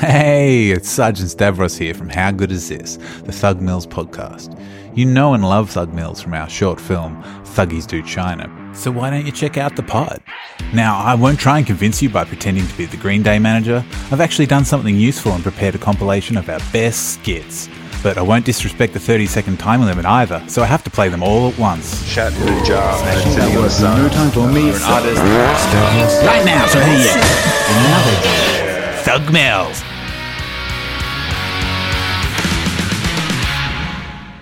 Hey, it's Sergeant Stavros here from How Good Is This, the Thug Mills podcast. You know and love Thug Mills from our short film, Thuggies Do China, so why don't you check out the pod? Now, I won't try and convince you by pretending to be the Green Day manager. I've actually done something useful and prepared a compilation of our best skits. But I won't disrespect the 30 second time limit either, so I have to play them all at once. Chat to the job. No time for me. Right now, so here you go. Thug Mills.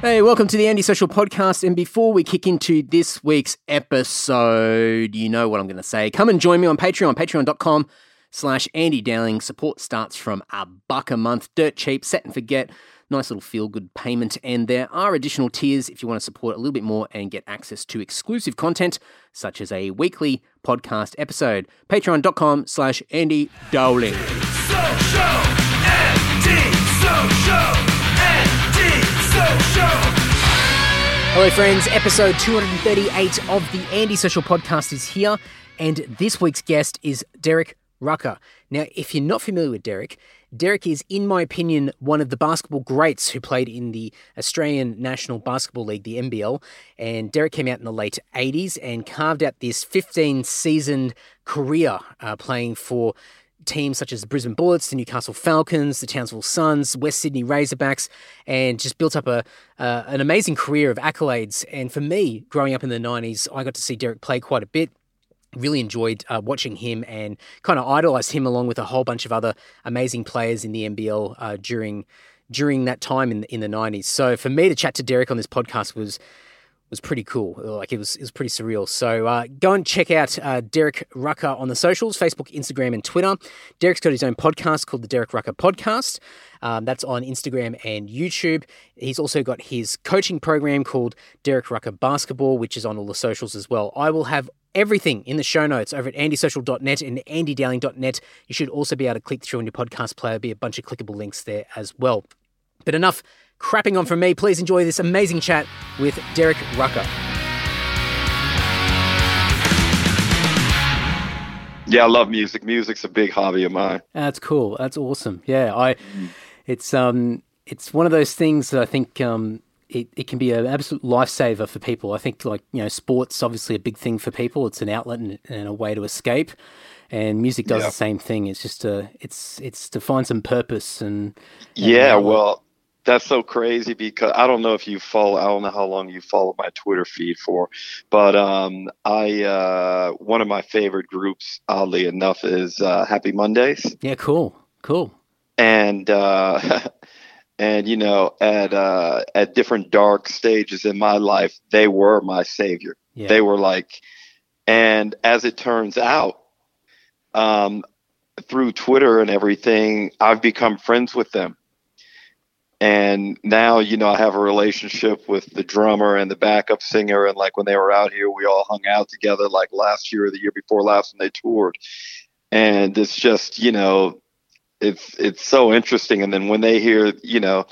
Hey, welcome to the Andy Social Podcast. And before we kick into this week's episode, you know what I'm going to say. Come and join me on Patreon, patreon.com slash Andy Dowling. Support starts from a buck a month, dirt cheap, set and forget. Nice little feel good payment. And there are additional tiers if you want to support a little bit more and get access to exclusive content, such as a weekly podcast episode. Patreon.com slash Andy Dowling. Hello, friends. Episode 238 of the Andy Social Podcast is here, and this week's guest is Derek Rucker. Now, if you're not familiar with Derek, Derek is, in my opinion, one of the basketball greats who played in the Australian National Basketball League, the NBL. And Derek came out in the late 80s and carved out this 15 season career uh, playing for teams such as the Brisbane Bullets, the Newcastle Falcons, the Townsville Suns, West Sydney Razorbacks, and just built up a uh, an amazing career of accolades. And for me, growing up in the 90s, I got to see Derek play quite a bit. Really enjoyed uh, watching him and kind of idolized him along with a whole bunch of other amazing players in the NBL uh, during during that time in in the 90s. So for me to chat to Derek on this podcast was was pretty cool. Like it was, it was pretty surreal. So uh, go and check out uh, Derek Rucker on the socials: Facebook, Instagram, and Twitter. Derek's got his own podcast called the Derek Rucker Podcast. Um, that's on Instagram and YouTube. He's also got his coaching program called Derek Rucker Basketball, which is on all the socials as well. I will have everything in the show notes over at andysocial.net and andydowling.net. You should also be able to click through on your podcast player, There'll be a bunch of clickable links there as well. But enough crapping on from me. Please enjoy this amazing chat with Derek Rucker. Yeah, I love music. Music's a big hobby of mine. That's cool. That's awesome. Yeah, I. It's um, it's one of those things that I think um, it, it can be an absolute lifesaver for people. I think like you know, sports obviously a big thing for people. It's an outlet and, and a way to escape, and music does Yeah. the same thing. It's just a, it's it's to find some purpose and. and Yeah, well, that's so crazy because I don't know if you follow. I don't know how long you follow my Twitter feed for, but um, I uh, one of my favorite groups, oddly enough, is uh, Happy Mondays, Yeah, cool, cool. and uh, and you know, at uh, at different dark stages in my life, they were my savior. Yeah, They were like, and as it turns out, um, through Twitter and everything, I've become friends with them. And now, you know, I have a relationship with the drummer and the backup singer. And like when they were out here, we all hung out together like last year or the year before last when they toured. And it's just, you know, it's it's so interesting. And then when they hear, you know,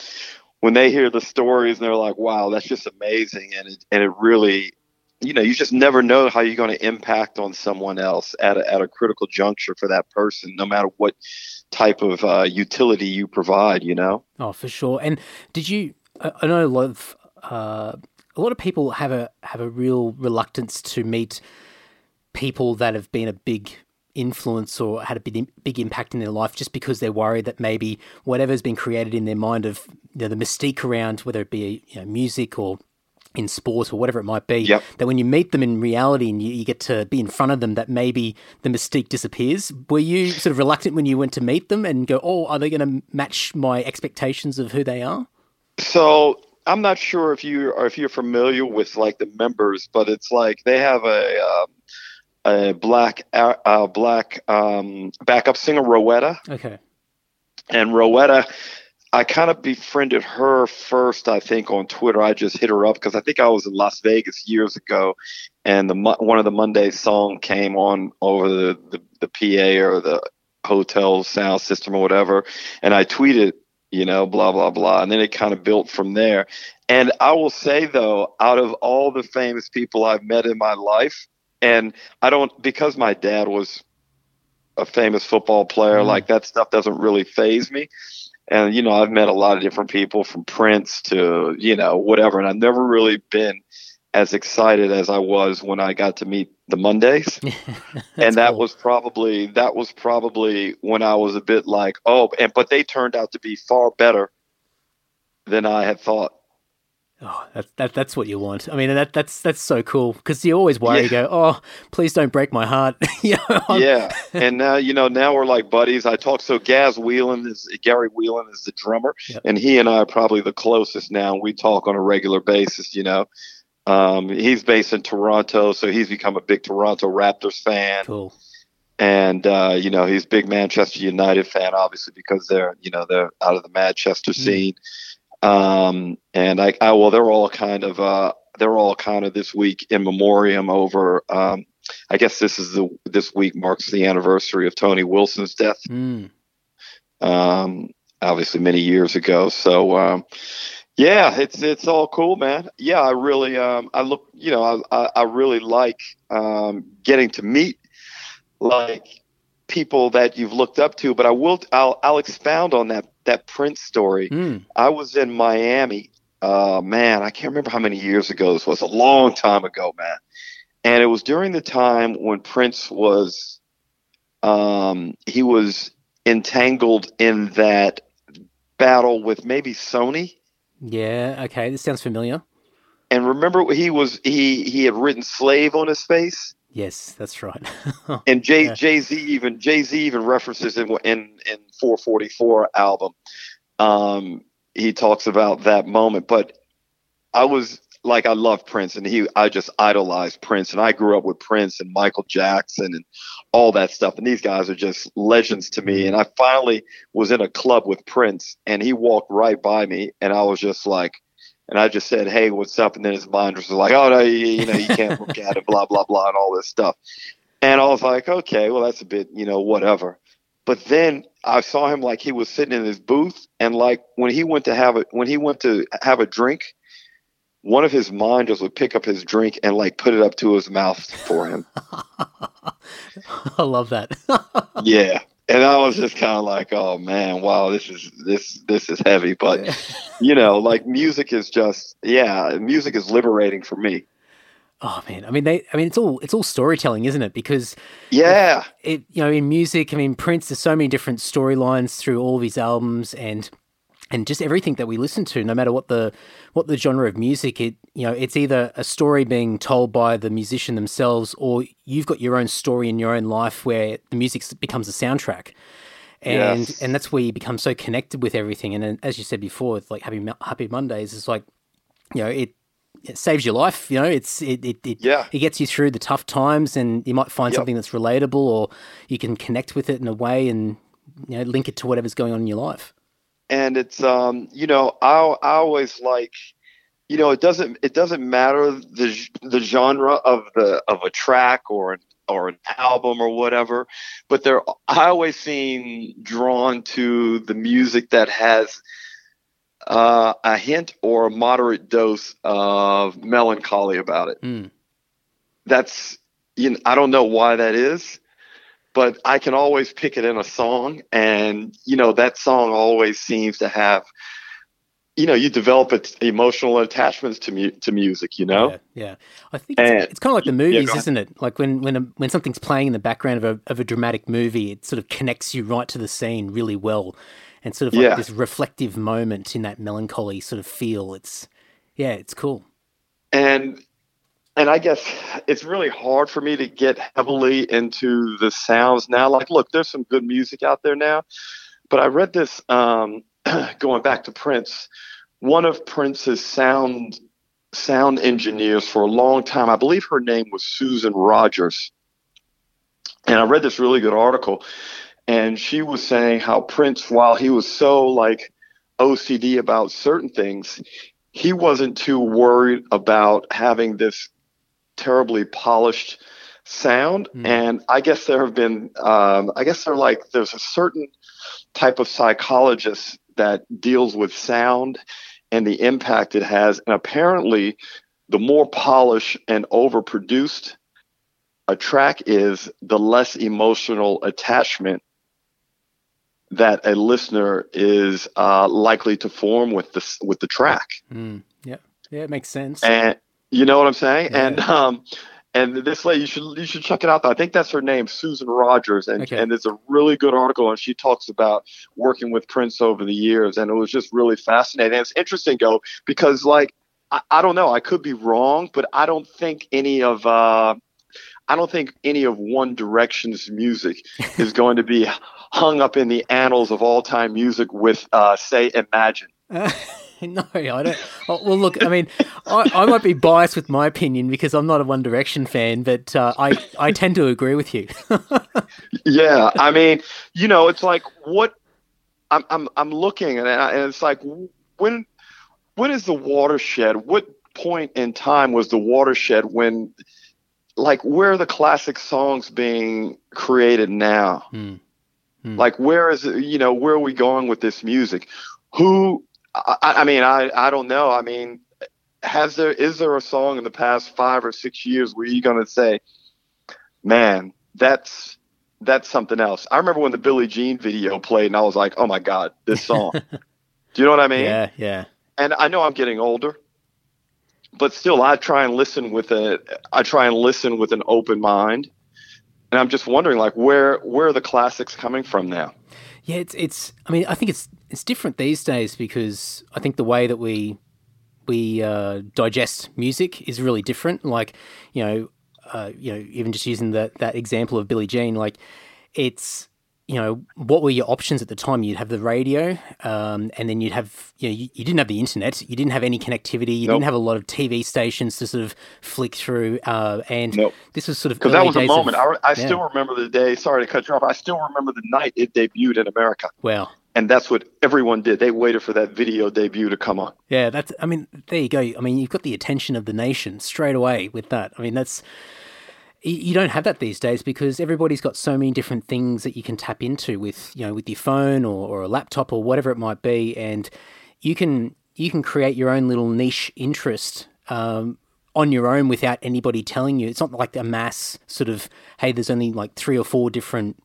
when they hear the stories and they're like, wow, that's just amazing. And it, and it really, you know, you just never know how you're going to impact on someone else at a, at a critical juncture for that person, no matter what type of uh, utility you provide, you know? Oh, for sure. And did you? I know a lot of uh, a lot of people have a have a real reluctance to meet people that have been a big influence or had a big big impact in their life, just because they're worried that maybe whatever's been created in their mind of you know, the mystique around whether it be you know, music or in sport or whatever it might be, Yep. that when you meet them in reality and you, you get to be in front of them, that maybe the mystique disappears. Were you sort of reluctant when you went to meet them and go, oh, are they going to match my expectations of who they are? So I'm not sure if you are if you're familiar with like the members, but it's like they have a um, a black uh, uh, black um, backup singer Rowetta, Okay. and Rowetta. I kind of befriended her first, I think, on Twitter. I just hit her up because I think I was in Las Vegas years ago, and the one of the Monday song came on over the, the, the PA or the hotel sound system or whatever, and I tweeted, you know, blah blah blah, and then it kind of built from there. And I will say though, out of all the famous people I've met in my life, and I don't because my dad was a famous football player. Mhm. Like that stuff doesn't really phase me. And you know, I've met a lot of different people from Prince to you know whatever, and I've never really been as excited as I was when I got to meet the Mondays. and that cool. was probably that was probably when I was a bit like, oh, and but they turned out to be far better than I had thought. Oh, that, that that's what you want. I mean, that that's that's so cool because you always worry. You go, oh, please don't break my heart. you know, yeah, and now you know now we're like buddies. I talk so Gaz Whelan is Gary Whelan is the drummer, Yep. and he and I are probably the closest now. We talk on a regular basis. You know, um, he's based in Toronto, so he's become a big Toronto Raptors fan. Cool. and uh, you know he's a big Manchester United fan, obviously because they're you know they're out of the Manchester Mm. scene. Um, and I, I well, they're all kind of uh, they're all kind of this week in memoriam over. Um, I guess this is the this week marks the anniversary of Tony Wilson's death. Mm. Um, obviously many years ago. So um, yeah, it's it's all cool, man. Yeah, I really um, I look you know I I, I really like um, getting to meet like people that you've looked up to. But I will I'll I'll expound on that that Prince story. Mm. I was in Miami. Uh, man, I can't remember how many years ago this was. A long time ago, man. And it was during the time when Prince was, um, he was entangled in that battle with maybe Sony. Yeah. Okay. This sounds familiar. And remember, he was he he had written "Slave" on his face. Yes, that's right. And Jay Yeah. Jay Z even Jay Z even references in in in 444 album. Um, he talks about that moment. But I was like, I love Prince, and he I just idolized Prince, and I grew up with Prince and Michael Jackson and all that stuff. And these guys are just legends to me. And I finally was in a club with Prince, and he walked right by me, and I was just like. And I just said, "Hey, what's up?" And then his mind was like, "Oh no, you, you know, you can't look at it, blah blah blah, and all this stuff." And I was like, okay, well, that's a bit, you know, whatever. But then I saw him like he was sitting in his booth, and like when he went to have a when he went to have a drink, one of his minders would pick up his drink and like put it up to his mouth for him. I love that. yeah, and I was just kind of like, oh man, wow, this is this this is heavy. But you know, like music is just yeah, music is liberating for me. Oh man, I mean, they. I mean, it's all it's all storytelling, isn't it? Because Yeah, it, you know, in music, I mean, Prince. There's so many different storylines through all of his albums, and and just everything that we listen to, no matter what the what the genre of music. It you know, it's either a story being told by the musician themselves, or you've got your own story in your own life where the music becomes a soundtrack. And Yes. and that's where you become so connected with everything. And as you said before, it's like Happy Happy Mondays is like, you know, it it saves your life. You know, it's it it it, Yeah. it gets you through the tough times, and you might find Yep. something that's relatable, or you can connect with it in a way, and you know, link it to whatever's going on in your life. and it's um you know I I always like you know it doesn't it doesn't matter the the genre of the of a track or an or an album or whatever but there I always seem drawn to the music that has uh, a hint or a moderate dose of melancholy about it Mm. that's you know, I don't know why that is, but I can always pick it in a song, and you know that song always seems to have, you know, you develop emotional attachments to mu- to music, you know. Yeah, yeah. I think it's, And- it's kind of like the movies, ahead. isn't it? Like when when a, when something's playing in the background of a of a dramatic movie, it sort of connects you right to the scene really well, and sort of like Yeah. this reflective moment in that melancholy sort of feel. It's yeah, it's cool. and and I guess it's really hard for me to get heavily into the sounds now. Like, look, there's some good music out there now, but I read this um, going back to Prince. One of Prince's sound sound engineers for a long time, I believe her name was Susan Rogers, and I read this really good article, and she was saying how Prince, while he was so like OCD about certain things, he wasn't too worried about having this terribly polished sound. Mm. And I guess there have been, um, I guess they're like, there's a certain type of psychologist that deals with sound and the impact it has. And apparently, the more polished and overproduced a track is, the less emotional attachment that a listener is uh, likely to form with the with the track. Mm, yeah, yeah, it makes sense. And you know what I'm saying? Yeah. And um, and this lady, you should you should check it out. I think that's her name, Susan Rogers, and Okay. and it's a really good article, and she talks about working with Prince over the years, and it was just really fascinating. And it's interesting, go because like I, I don't know, I could be wrong, but I don't think any of uh, I don't think any of One Direction's music is going to be hung up in the annals of all time music with uh, say Imagine. Uh, no, I don't. Oh, well, look, I mean, I, I might be biased with my opinion because I'm not a One Direction fan, but uh, I I tend to agree with you. yeah i mean you know it's like what i'm i'm, I'm looking and, I, and it's like when when is the watershed what point in time was the watershed when like where are the classic songs being created now Hmm. Hmm. like where is it you know where are we going with this music who i, I mean i i don't know i mean has there is there a song in the past five or six years where you're going to say man that's that's something else i remember when the billie jean video played and i was like oh my god this song do you know what i mean yeah, yeah. and i know i'm getting older but still i try and listen with a i try and listen with an open mind and i'm just wondering like where where are the classics coming from now Yeah, it's it's. I mean, I think it's it's different these days because I think the way that we we uh, digest music is really different. Like, you know, uh, you know, even just using that that example of Billie Jean, like, it's you know, what were your options at the time? You'd have the radio, um, and then you'd have, you know, you, you didn't have the internet, you didn't have any connectivity, you Nope. didn't have a lot of TV stations to sort of flick through, uh, and Nope. this was sort of because that was a days of- moment I, I yeah. still remember the day sorry to cut you off i still remember the night it debuted in america Wow. and that's what everyone did they waited for that video debut to come on Yeah, that's. I mean, there you go. I mean, you've got the attention of the nation straight away with that. I mean, that's. You you don't have that these days because everybody's got so many different things that you can tap into with, you know, with your phone or, or a laptop or whatever it might be, and you can you can create your own little niche interest um, on your own without anybody telling you. It's not like a mass sort of hey, there's only like three or four different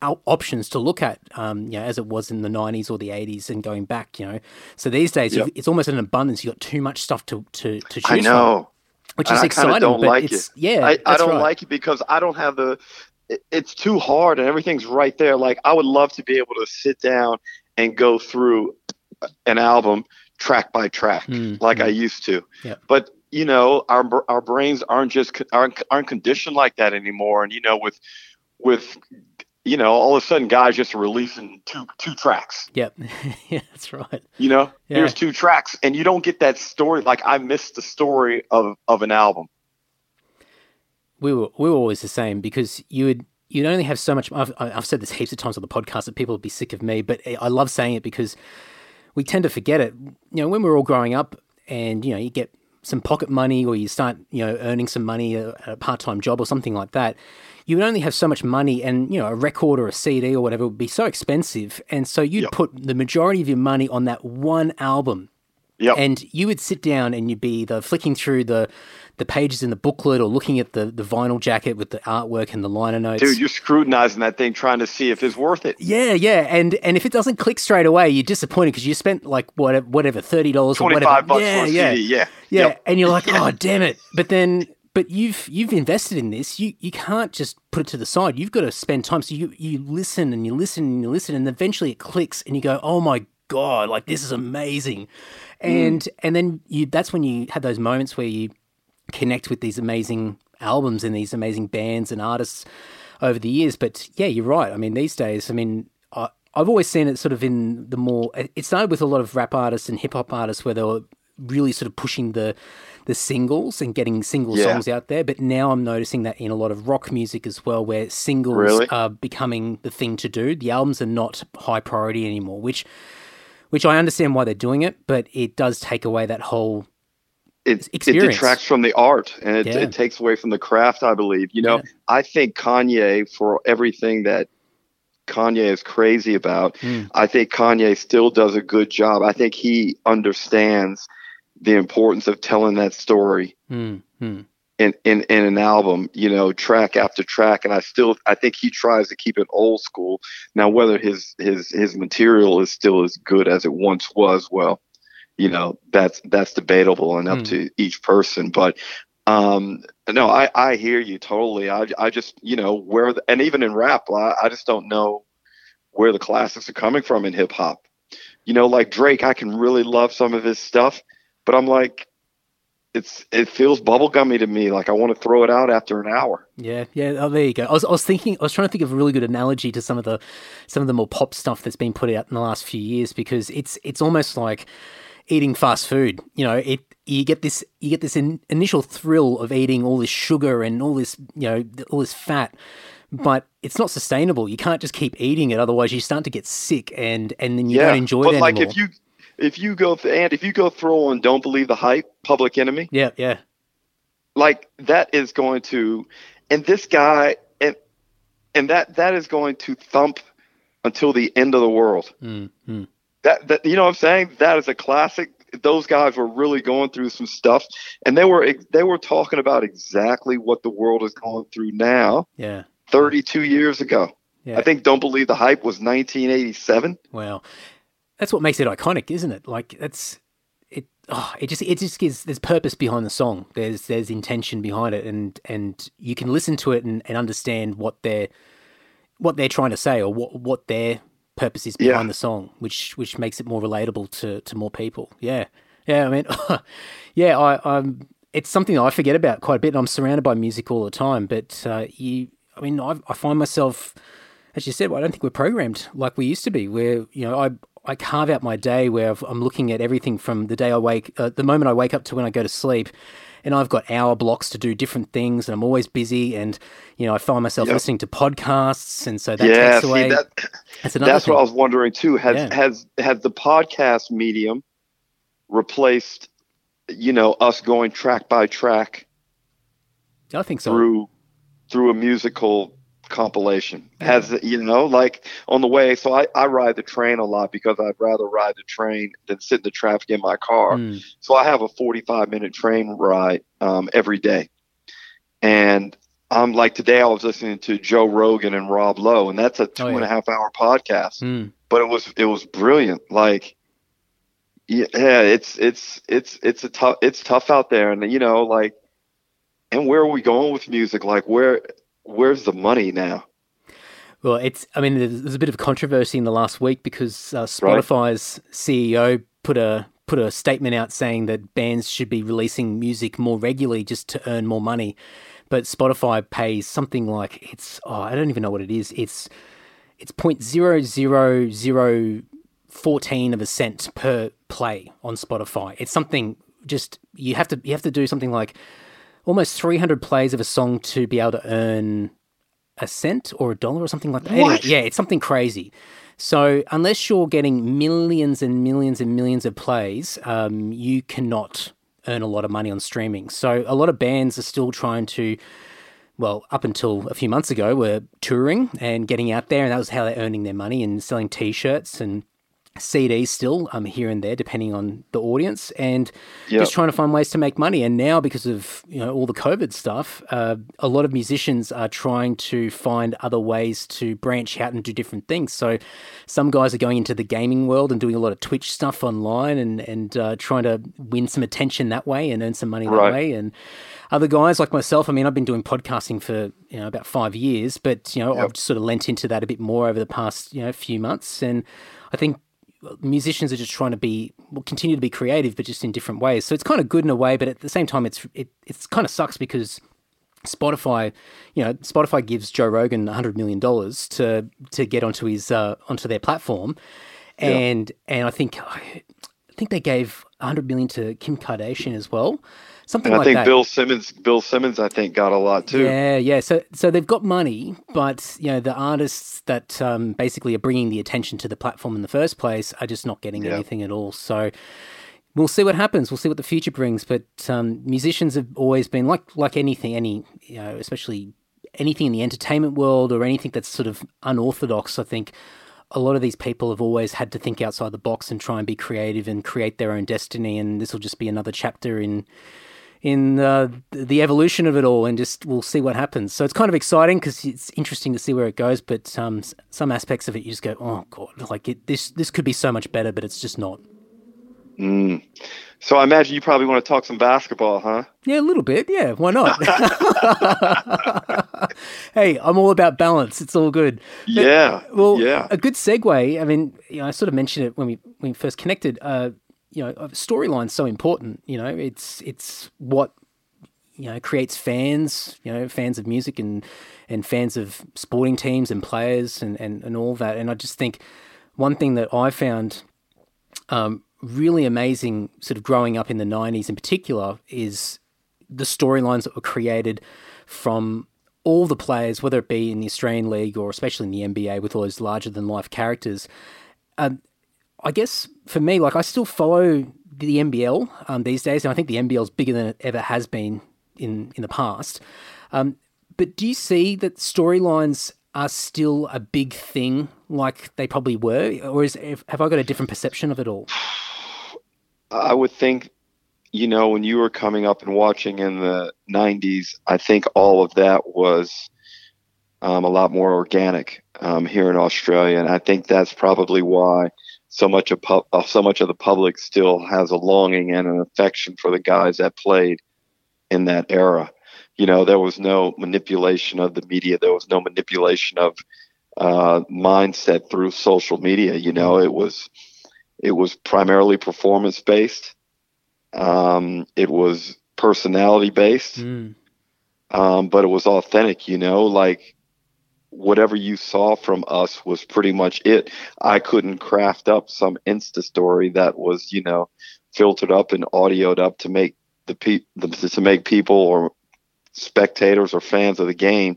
options to look at, um, you know, as it was in the 90s or the 80s and going back, you know. So these days, Yep. it's almost an abundance. You've got too much stuff to, to, to choose i know which And is I exciting. don't but like it's, it. Yeah, I, I don't right. like it because I don't have the. it- It's too hard and everything's right there. Like I would love to be able to sit down and go through an album track by track, Mm, like mm. I used to. Yeah. But you know, our our brains aren't just aren't aren't conditioned like that anymore. And you know, with with you know, all of a sudden, guys just releasing two two tracks. Yep. yeah, that's right. You know, Yeah. here's two tracks, and you don't get that story. Like I missed the story of of an album. we were we were always the same because you would you'd only have so much. I've, I've said this heaps of times on the podcast that people would be sick of me, but I love saying it because we tend to forget it. You know, when we're all growing up, and you know, you get some pocket money or you start you know earning some money at a part time job or something like that. You would only have so much money, and you know, a record or a CD or whatever would be so expensive, and so you'd Yep. put the majority of your money on that one album Yep. and you would sit down and you'd be the flicking through the the pages in the booklet or looking at the the vinyl jacket with the artwork and the liner notes. Dude, you're scrutinizing that thing, trying to see if it's worth it. yeah, yeah, and and if it doesn't click straight away, you're disappointed because you spent like whatever, whatever thirty dollars or Twenty whatever. five bucks yeah, for a yeah, CD. Yeah. yeah, Yep. and you're like, oh damn it! But then, but you've you've invested in this. You you can't just put it to the side. You've got to spend time. So you you listen and you listen and you listen, and eventually it clicks, and you go, oh my god, like this is amazing, mm. and and then you that's when you have those moments where you connect with these amazing albums and these amazing bands and artists over the years. But yeah, you're right. I mean, these days, I mean, I, I've always seen it sort of in the more. It started with a lot of rap artists and hip hop artists where they were really sort of pushing the the singles and getting single Yeah. songs out there. But now I'm noticing that in a lot of rock music as well, where singles Really? are becoming the thing to do. The albums are not high priority anymore, which which I understand why they're doing it, but it does take away that whole it, it detracts from the art and it, Yeah. it takes away from the craft i believe you know Yeah. i think kanye for everything that kanye is crazy about Mm. i think kanye still does a good job i think he understands the importance of telling that story Mm, mm. in, in in an album, you know, track after track, and I still I think he tries to keep it old school. Now, whether his his his material is still as good as it once was, well, you know, that's that's debatable and up mm. to each person. But um, no, I I hear you totally. I I just you know where the, and even in rap, I, I just don't know where the classics are coming from in hip hop. You know, like Drake, I can really love some of his stuff, but I'm like, it's it feels bubblegummy to me. Like I want to throw it out after an hour. Yeah, yeah. Oh, there you go. I was, I was thinking, I was trying to think of a really good analogy to some of the some of the more pop stuff that's been put out in the last few years because it's it's almost like eating fast food. You know, it you get this you get this in, initial thrill of eating all this sugar and all this you know all this fat, but it's not sustainable. You can't just keep eating it, otherwise you start to get sick and and then you yeah, don't enjoy but it like anymore. if you if you go and if you go throw on "Don't Believe the Hype," Public Enemy. Yeah, yeah. Like that is going to, and this guy, and and that that is going to thump until the end of the world. Mm-hmm. That that you know what I'm saying? That is a classic. Those guys were really going through some stuff, and they were they were talking about exactly what the world is going through now. Yeah. 32 years ago. Yeah. I think Don't Believe the Hype was 1987. Well, that's what makes it iconic, isn't it? Like that's it. Oh, it just it just gives there's purpose behind the song. There's there's intention behind it, and and you can listen to it and, and understand what they're what they're trying to say or what what their purpose is behind yeah. the song, which which makes it more relatable to to more people. Yeah, yeah. I mean, yeah. I I'm. It's something I forget about quite a bit. I'm surrounded by music all the time, but uh, you. I mean, I, I find myself as you said, well, I don't think we're programmed like we used to be. Where you know, I I carve out my day where I'm looking at everything from the day I wake, uh, the moment I wake up to when I go to sleep, and I've got hour blocks to do different things, and I'm always busy, and you know I find myself yep. listening to podcasts, and so that yeah, takes away. See, that, that's that's thing. what I was wondering too. Has yeah. has has the podcast medium replaced, you know, us going track by track? I think so. Through through a musical compilation yeah. has you know like on the way so I, I ride the train a lot because i'd rather ride the train than sit in the traffic in my car mm. so i have a 45 minute train ride um, every day and i'm like today i was listening to joe rogan and rob lowe and that's a two oh, yeah. and a half hour podcast mm. but it was it was brilliant like yeah it's it's it's it's a tough it's tough out there and you know like and where are we going with music like where where's the money now? Well, it's. I mean, there's, a bit of controversy in the last week because uh, Spotify's right. CEO put a put a statement out saying that bands should be releasing music more regularly just to earn more money. But Spotify pays something like it's. Oh, I don't even know what it is. It's it's point zero zero zero fourteen of a cent per play on Spotify. It's something just you have to you have to do something like almost 300 plays of a song to be able to earn a cent or a dollar or something like that. Anyway, yeah, it's something crazy. So unless you're getting millions and millions and millions of plays, um, you cannot earn a lot of money on streaming. So a lot of bands are still trying to, well, up until a few months ago, were touring and getting out there, and that was how they're earning their money and selling T-shirts and CDs still um, here and there, depending on the audience, and yep. just trying to find ways to make money. And now, because of you know all the COVID stuff, uh, a lot of musicians are trying to find other ways to branch out and do different things. So, some guys are going into the gaming world and doing a lot of Twitch stuff online, and and uh, trying to win some attention that way and earn some money right. that way. And other guys like myself, I mean, I've been doing podcasting for you know about five years, but you know yep. I've sort of lent into that a bit more over the past you know few months, and I think musicians are just trying to be will continue to be creative, but just in different ways. So it's kind of good in a way, but at the same time, it's it it's kind of sucks because Spotify, you know, Spotify gives Joe Rogan hundred million dollars to to get onto his uh, onto their platform, and yeah. and I think I think they gave hundred million to Kim Kardashian as well something and like I think that. Bill Simmons, Bill Simmons, I think got a lot too. Yeah, yeah. So, so they've got money, but you know, the artists that um, basically are bringing the attention to the platform in the first place are just not getting yeah. anything at all. So, we'll see what happens. We'll see what the future brings. But um, musicians have always been like like anything, any you know, especially anything in the entertainment world or anything that's sort of unorthodox. I think a lot of these people have always had to think outside the box and try and be creative and create their own destiny. And this will just be another chapter in in uh, the evolution of it all, and just we'll see what happens. So it's kind of exciting because it's interesting to see where it goes. But um, some aspects of it, you just go, "Oh God!" Like it, this, this could be so much better, but it's just not. Mm. So I imagine you probably want to talk some basketball, huh? Yeah, a little bit. Yeah, why not? hey, I'm all about balance. It's all good. But, yeah. Well, yeah. A good segue. I mean, you know, I sort of mentioned it when we when we first connected. Uh, you know, storyline's so important. You know, it's it's what you know creates fans. You know, fans of music and and fans of sporting teams and players and and, and all that. And I just think one thing that I found um, really amazing, sort of growing up in the '90s in particular, is the storylines that were created from all the players, whether it be in the Australian League or especially in the NBA with all those larger than life characters. Um, I guess for me, like I still follow the NBL um, these days, and I think the NBL is bigger than it ever has been in in the past. Um, but do you see that storylines are still a big thing, like they probably were, or is have I got a different perception of it all? I would think, you know, when you were coming up and watching in the '90s, I think all of that was um, a lot more organic um, here in Australia, and I think that's probably why so much of pu- uh, so much of the public still has a longing and an affection for the guys that played in that era. You know, there was no manipulation of the media. There was no manipulation of uh, mindset through social media. You know, it was it was primarily performance based. Um, it was personality based, mm. um, but it was authentic. You know, like whatever you saw from us was pretty much it. I couldn't craft up some Insta story that was, you know, filtered up and audioed up to make the pe- to make people or spectators or fans of the game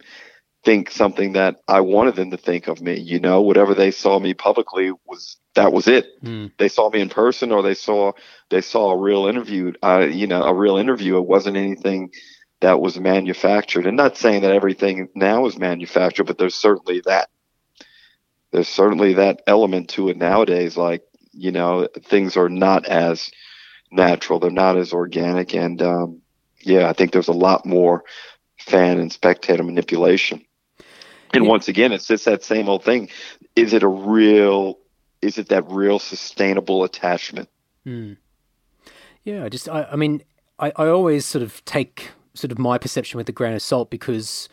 think something that I wanted them to think of me. You know, whatever they saw me publicly was that was it. Mm. They saw me in person or they saw they saw a real interview. Uh, you know, a real interview. It wasn't anything that was manufactured. And not saying that everything now is manufactured, but there's certainly that. There's certainly that element to it nowadays. Like you know, things are not as natural. They're not as organic. And um, yeah, I think there's a lot more fan and spectator manipulation. And once again, it's just that same old thing. Is it a real? Is it that real sustainable attachment? Mm. Yeah, I just I, I mean I, I always sort of take sort of my perception with a grain of salt because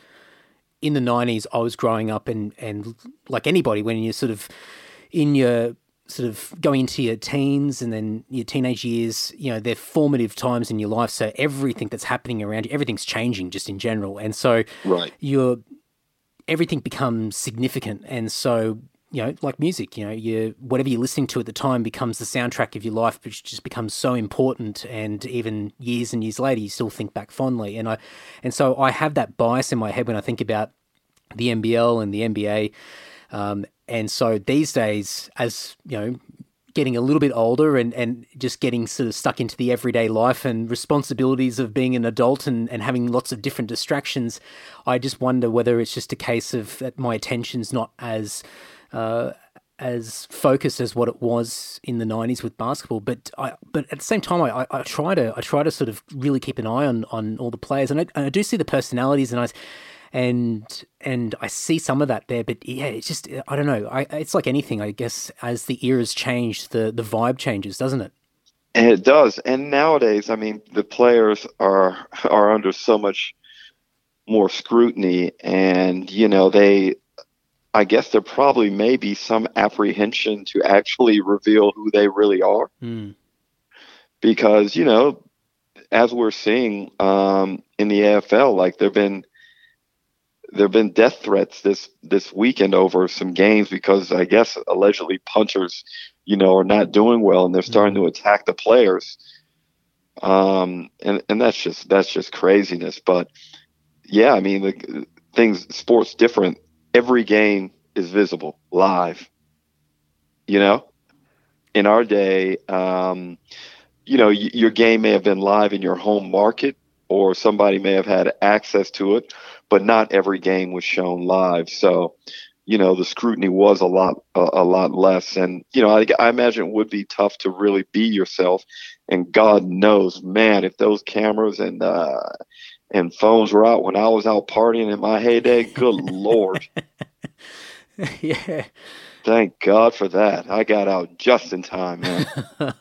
in the 90s I was growing up and and like anybody when you're sort of in your sort of going into your teens and then your teenage years, you know, they're formative times in your life. So everything that's happening around you, everything's changing just in general. And so right. you're everything becomes significant. And so you know, like music, you know, you whatever you're listening to at the time becomes the soundtrack of your life, which just becomes so important. And even years and years later, you still think back fondly. And I, and so I have that bias in my head when I think about the NBL and the NBA. Um, and so these days, as you know, getting a little bit older and, and just getting sort of stuck into the everyday life and responsibilities of being an adult and, and having lots of different distractions, I just wonder whether it's just a case of that my attention's not as uh, as focused as what it was in the '90s with basketball. But I, but at the same time, I, I, try to I try to sort of really keep an eye on on all the players, and I, and I do see the personalities, and I and and I see some of that there. But yeah, it's just I don't know. I, it's like anything, I guess. As the eras change, the the vibe changes, doesn't it? It does. And nowadays, I mean, the players are are under so much more scrutiny, and you know they I guess there probably may be some apprehension to actually reveal who they really are. Mm. Because, you know, as we're seeing um, in the AFL, like there've been there've been death threats this this weekend over some games because I guess allegedly punchers, you know, are not doing well and they're starting mm. to attack the players. Um, and and that's just that's just craziness. But yeah, I mean, the things sports different every game is visible live. You know, in our day, um, you know, y- your game may have been live in your home market, or somebody may have had access to it, but not every game was shown live. So, you know the scrutiny was a lot a, a lot less and you know I, I imagine it would be tough to really be yourself and god knows man if those cameras and uh and phones were out when i was out partying in my heyday. Good lord. Yeah. Thank god for that. I got out just in time man.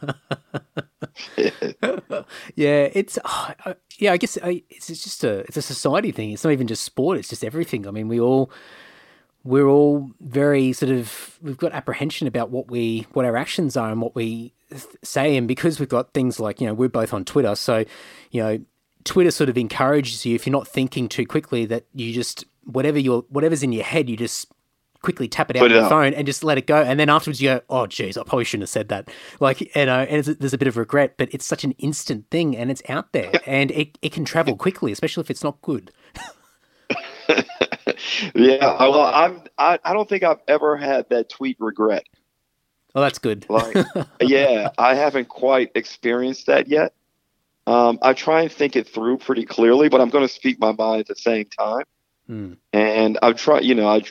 Yeah it's oh, uh, yeah i guess I, it's just a it's a society thing. It's not even just sport it's just everything. I mean we all we're all very sort of we've got apprehension about what we what our actions are and what we say. And because we've got things like you know we're both on twitter so you know twitter sort of encourages you if you're not thinking too quickly that you just whatever your whatever's in your head you just quickly tap it out Put on your phone and just let it go. And then afterwards you go oh geez i probably shouldn't have said that. Like you know and it's, there's a bit of regret but it's such an instant thing and it's out there and it, it can travel quickly especially if it's not good. Yeah well i'm I, I don't think i've ever had that tweet regret. Oh that's good. Like yeah i haven't quite experienced that yet um, i try and think it through pretty clearly but i'm going to speak my mind at the same time Hmm. and I try, you know i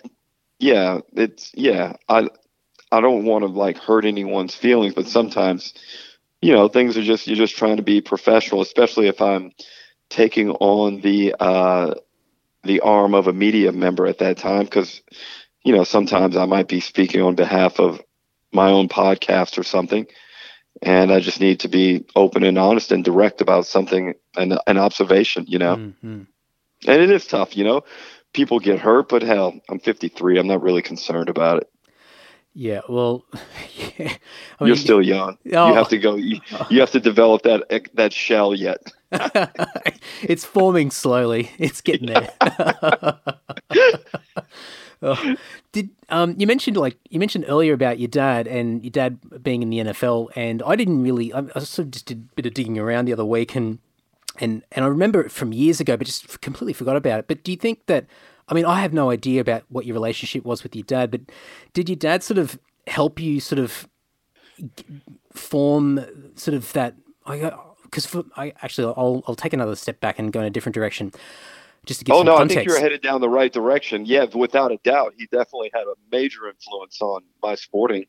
yeah it's yeah i i don't want to like hurt anyone's feelings but sometimes you know things are just you're just trying to be professional especially if i'm taking on the uh the arm of a media member at that time because you know sometimes i might be speaking on behalf of my own podcast or something and i just need to be open and honest and direct about something an, an observation you know Mhm. and it is tough you know people get hurt but hell i'm 53 i'm not really concerned about it yeah well yeah I you're still young Oh. you have to go you, you have to develop that that shell yet it's forming slowly. It's getting there. Oh, did um you mentioned like you mentioned earlier about your dad and your dad being in the NFL and I didn't really I, I sort of just did a bit of digging around the other week and and and I remember it from years ago but just completely forgot about it. But do you think that I mean I have no idea about what your relationship was with your dad, but did your dad sort of help you sort of form sort of that I because I actually I'll I'll take another step back and go in a different direction just to give oh no context. i think you're headed down the right direction yeah without a doubt he definitely had a major influence on my sporting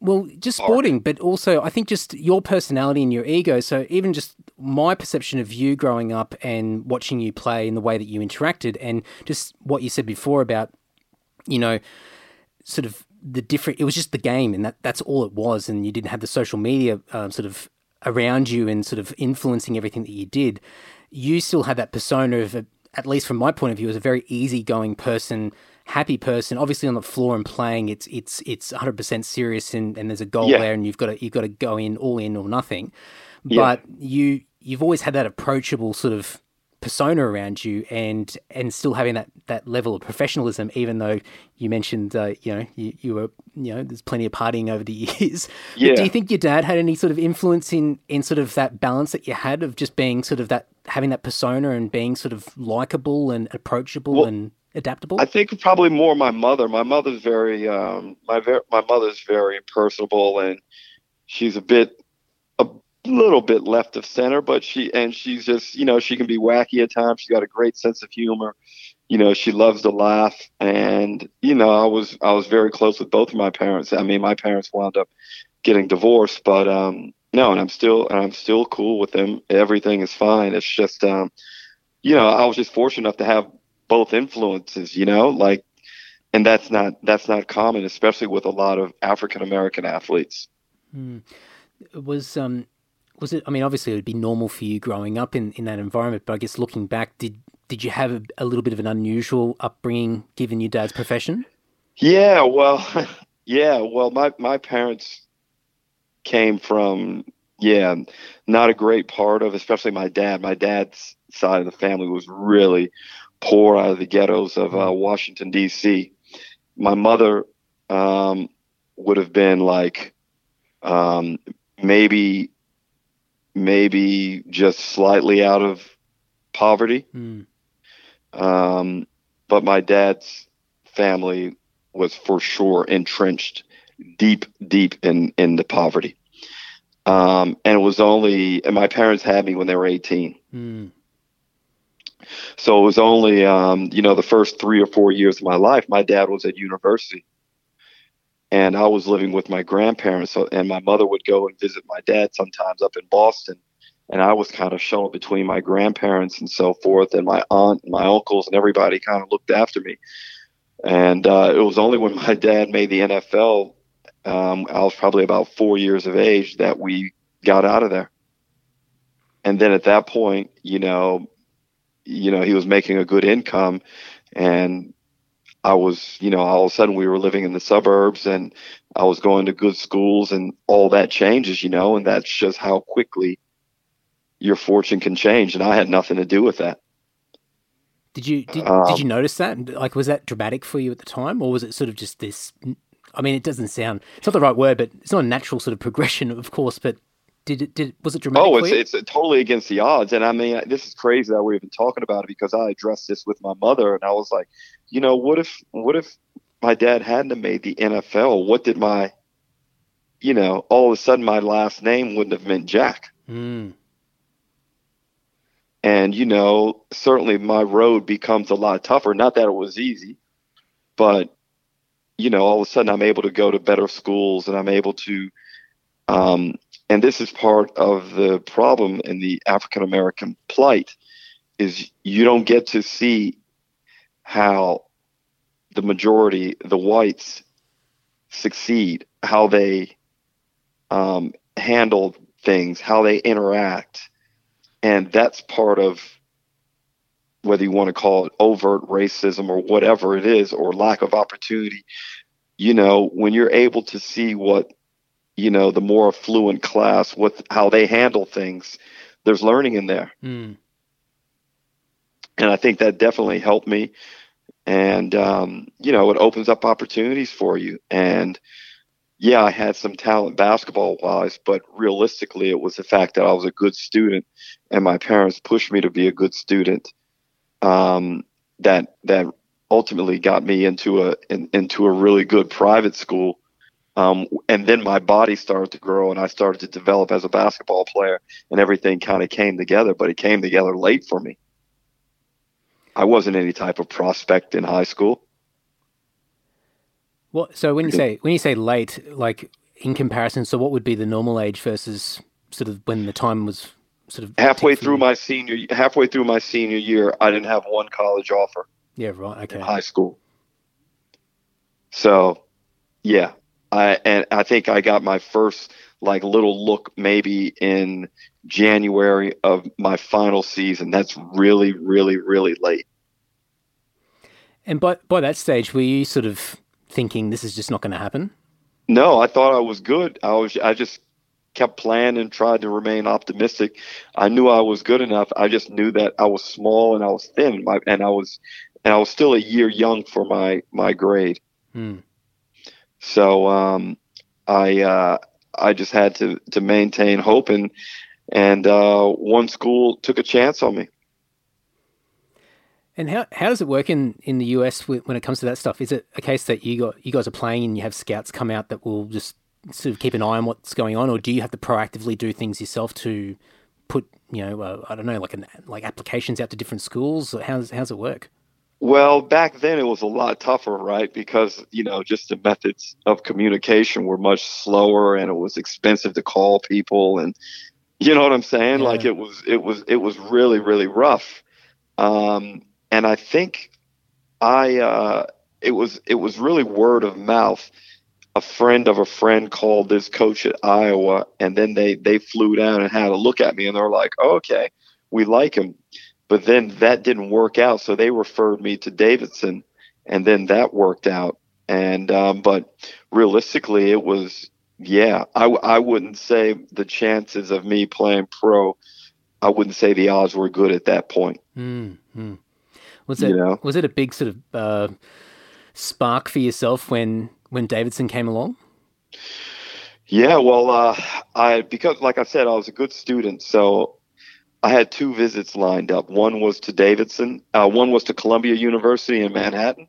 well, just Or- sporting, but also I think just your personality and your ego. So even just my perception of you growing up and watching you play and the way that you interacted, and just what you said before about you know sort of the different. It was just the game, and that that's all it was, and you didn't have the social media um, sort of around you and sort of influencing everything that you did. You still had that persona of, a, at least from my point of view, as a very easygoing person, happy person. Obviously, on the floor and playing, it's it's it's 100 percent serious, and, and there's a goal Yeah. there, and you've got to you've got to go in all in or nothing. Yeah. But you you've always had that approachable sort of persona around you and and still having that that level of professionalism even though you mentioned uh, you know you, you were you know there's plenty of partying over the years Yeah. do you think your dad had any sort of influence in in sort of that balance that you had of just being sort of that having that persona and being sort of likable and approachable Well, and adaptable I think probably more my mother. My mother's very um my ver- my mother's very personable and she's a bit little bit left of center, but she and she's just you know she can be wacky at times. She's got a great sense of humor. You know she loves to laugh, and you know I was I was very close with both of my parents. I mean my parents wound up getting divorced, but um no, and I'm still and I'm still cool with them. Everything is fine. It's just um you know I was just fortunate enough to have both influences, you know, like, and that's not that's not common, especially with a lot of African American athletes. It was um was it i mean obviously it would be normal for you growing up in in that environment but i guess looking back did did you have a, a little bit of an unusual upbringing given your dad's profession Yeah, well, yeah, well, my my parents came from yeah, not a great part of, especially my dad. My dad's side of the family was really poor out of the ghettos of uh, Washington D.C. My mother um, would have been like um, maybe maybe just slightly out of poverty. Hmm. Um, but my dad's family was for sure entrenched deep, deep in in the poverty. Um, and it was only, and my parents had me when they were 18. Hmm. So it was only, um, you know, the first three or four years of my life, my dad was at university. And I was living with my grandparents. And my mother would go and visit my dad sometimes up in Boston. And I was kind of shown between my grandparents and so forth, and my aunt and my uncles, and everybody kind of looked after me. And uh, it was only when my dad made the NFL, um, I was probably about four years of age, that we got out of there. And then at that point, you know, you know, he was making a good income and I was, you know, all of a sudden we were living in the suburbs and I was going to good schools and all that changes, you know, and that's just how quickly your fortune can change. And I had nothing to do with that. Did you did, um, did you notice that? Like, was that dramatic for you at the time, or was it sort of just this? I mean, it doesn't sound it's not the right word, but it's not a natural sort of progression, of course. But did it? Did was it dramatic? Oh, it's it's totally against the odds. And I mean, this is crazy that we're even talking about it because I addressed this with my mother, and I was like, you know, what if what if my dad hadn't have made the NFL? What did my, you know, all of a sudden my last name wouldn't have meant Jack. Mm. And you know, certainly my road becomes a lot tougher. Not that it was easy, but you know, all of a sudden I'm able to go to better schools and I'm able to um, and this is part of the problem in the African American plight is you don't get to see how the majority, the whites, succeed, how they um, handle things, how they interact, and that's part of whether you want to call it overt racism or whatever it is, or lack of opportunity. You know, when you're able to see what you know, the more affluent class, with how they handle things, there's learning in there. Mm. And I think that definitely helped me. And, um, you know, it opens up opportunities for you. And yeah, I had some talent basketball wise, but realistically, it was the fact that I was a good student and my parents pushed me to be a good student. Um, that, that ultimately got me into a, in, into a really good private school um, and then my body started to grow and I started to develop as a basketball player and everything kind of came together, but it came together late for me. I wasn't any type of prospect in high school. Well, so when you say when you say late, like in comparison, so what would be the normal age versus sort of when the time was sort of halfway through my senior halfway through my senior year, I didn't have one college offer. Yeah, right. Okay. high school. So, yeah, I, and I think I got my first like little look maybe in January of my final season. That's really, really, really late. And by by that stage, were you sort of thinking this is just not going to happen? No, I thought I was good. I was. I just kept playing and tried to remain optimistic. I knew I was good enough. I just knew that I was small and I was thin, my, and I was, and I was still a year young for my my grade. Hmm. So um, I uh, I just had to to maintain hope and and uh, one school took a chance on me. And how, how does it work in, in the US when it comes to that stuff? Is it a case that you got you guys are playing and you have scouts come out that will just sort of keep an eye on what's going on, or do you have to proactively do things yourself to put you know uh, I don't know like an, like applications out to different schools? How's how's it work? Well, back then it was a lot tougher, right? Because, you know, just the methods of communication were much slower and it was expensive to call people and you know what I'm saying? Yeah. Like it was it was it was really really rough. Um and I think I uh it was it was really word of mouth. A friend of a friend called this coach at Iowa and then they they flew down and had a look at me and they're like, oh, "Okay, we like him." But then that didn't work out, so they referred me to Davidson, and then that worked out. And um, but realistically, it was yeah. I I wouldn't say the chances of me playing pro. I wouldn't say the odds were good at that point. Mm-hmm. Was it you know? was it a big sort of uh, spark for yourself when when Davidson came along? Yeah, well, uh, I because like I said, I was a good student, so I had two visits lined up. One was to Davidson, uh, one was to Columbia University in Manhattan,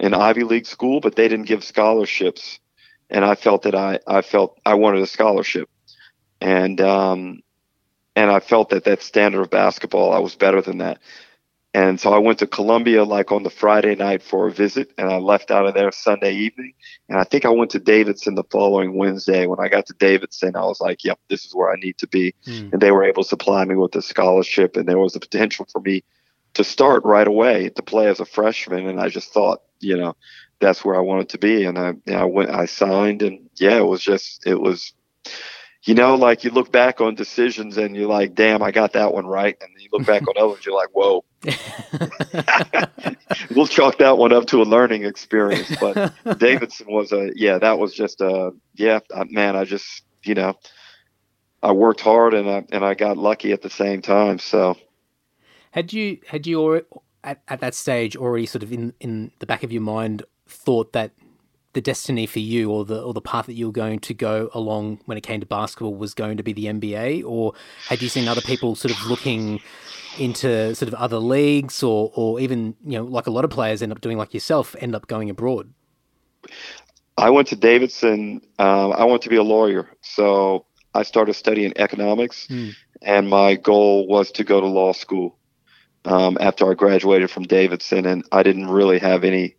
an Ivy League school, but they didn't give scholarships, and I felt that I I felt I wanted a scholarship, and um, and I felt that that standard of basketball I was better than that. And so I went to Columbia like on the Friday night for a visit, and I left out of there Sunday evening. And I think I went to Davidson the following Wednesday. When I got to Davidson, I was like, "Yep, this is where I need to be." Mm. And they were able to supply me with a scholarship, and there was the potential for me to start right away to play as a freshman. And I just thought, you know, that's where I wanted to be. And I, know, I went, I signed, and yeah, it was just, it was you know, like you look back on decisions and you're like, damn, I got that one right. And you look back on others, you're like, whoa. we'll chalk that one up to a learning experience. But Davidson was a, yeah, that was just a, yeah, man, I just, you know, I worked hard and I, and I got lucky at the same time. So had you, had you already, at, at that stage already sort of in, in the back of your mind thought that the destiny for you or the or the path that you were going to go along when it came to basketball was going to be the NBA or had you seen other people sort of looking into sort of other leagues or or even you know like a lot of players end up doing like yourself end up going abroad I went to Davidson um, I want to be a lawyer so I started studying economics mm. and my goal was to go to law school um, after I graduated from Davidson and I didn't really have any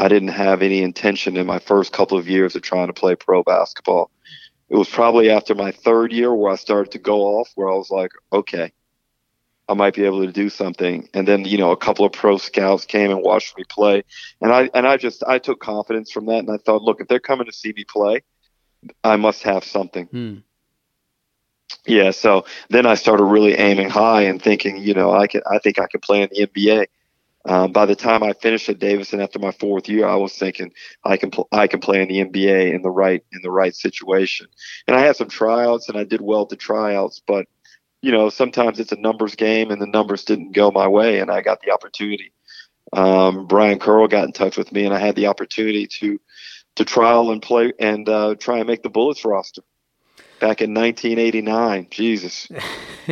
I didn't have any intention in my first couple of years of trying to play pro basketball. It was probably after my third year where I started to go off, where I was like, okay, I might be able to do something. And then, you know, a couple of pro scouts came and watched me play. And I, and I just, I took confidence from that. And I thought, look, if they're coming to see me play, I must have something. Hmm. Yeah. So then I started really aiming high and thinking, you know, I can, I think I can play in the NBA. Um, by the time I finished at Davidson after my fourth year, I was thinking I can pl- I can play in the NBA in the right in the right situation. And I had some tryouts, and I did well at the tryouts, but you know sometimes it's a numbers game, and the numbers didn't go my way, and I got the opportunity. Um, Brian Kerle got in touch with me, and I had the opportunity to to trial and play and uh, try and make the Bullets roster back in 1989. Jesus.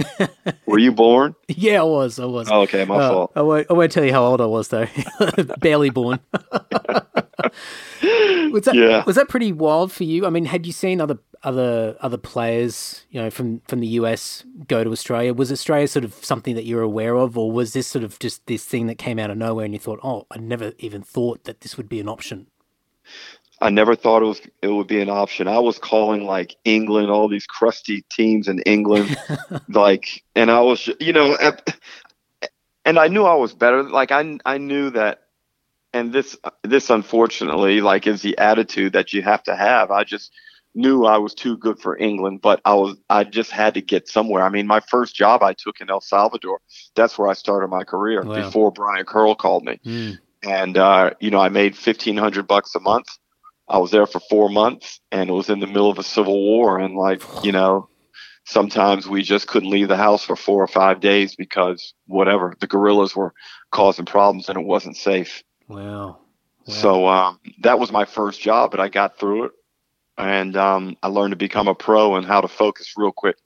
Were you born? Yeah, I was. I was. Oh, okay, my uh, fault. I won't, I won't tell you how old I was, though. Barely born. was that yeah. was that pretty wild for you? I mean, had you seen other other other players, you know, from from the US go to Australia? Was Australia sort of something that you're aware of, or was this sort of just this thing that came out of nowhere and you thought, oh, I never even thought that this would be an option? I never thought it was it would be an option. I was calling like England, all these crusty teams in England, like, and I was, you know, and I knew I was better. Like I I knew that, and this this unfortunately like is the attitude that you have to have. I just knew I was too good for England, but I was I just had to get somewhere. I mean, my first job I took in El Salvador. That's where I started my career wow. before Brian Kerle called me. Mm. And uh, you know, I made fifteen hundred bucks a month I was there for four months and it was in the middle of a civil war. And like, you know, sometimes we just couldn't leave the house for four or five days because whatever, the guerrillas were causing problems and it wasn't safe. Wow. wow. So um, that was my first job, but I got through it. And um, I learned to become a pro and how to focus real quick.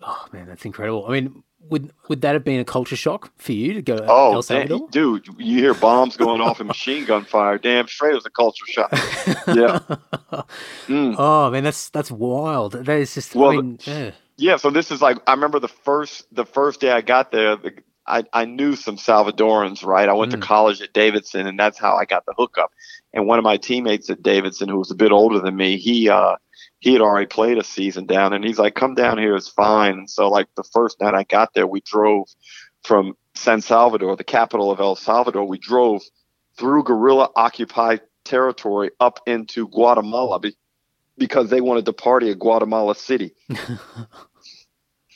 Oh, man, that's incredible. I mean, would would that have been a culture shock for you to go oh, dude, you hear bombs going off and machine gun fire. Damn straight, it was a culture shock. Yeah. Mm. Oh man, that's that's wild. That is just. Well, I mean, yeah. yeah. So this is like I remember the first the first day I got there. The, I, I knew some Salvadorans, right? I went mm. to college at Davidson, and that's how I got the hookup. And one of my teammates at Davidson, who was a bit older than me, he uh, he had already played a season down and he's like, come down here, it's fine. And so like the first night I got there, we drove from San Salvador, the capital of El Salvador. We drove through guerrilla occupied territory up into Guatemala be- because they wanted to party at Guatemala City.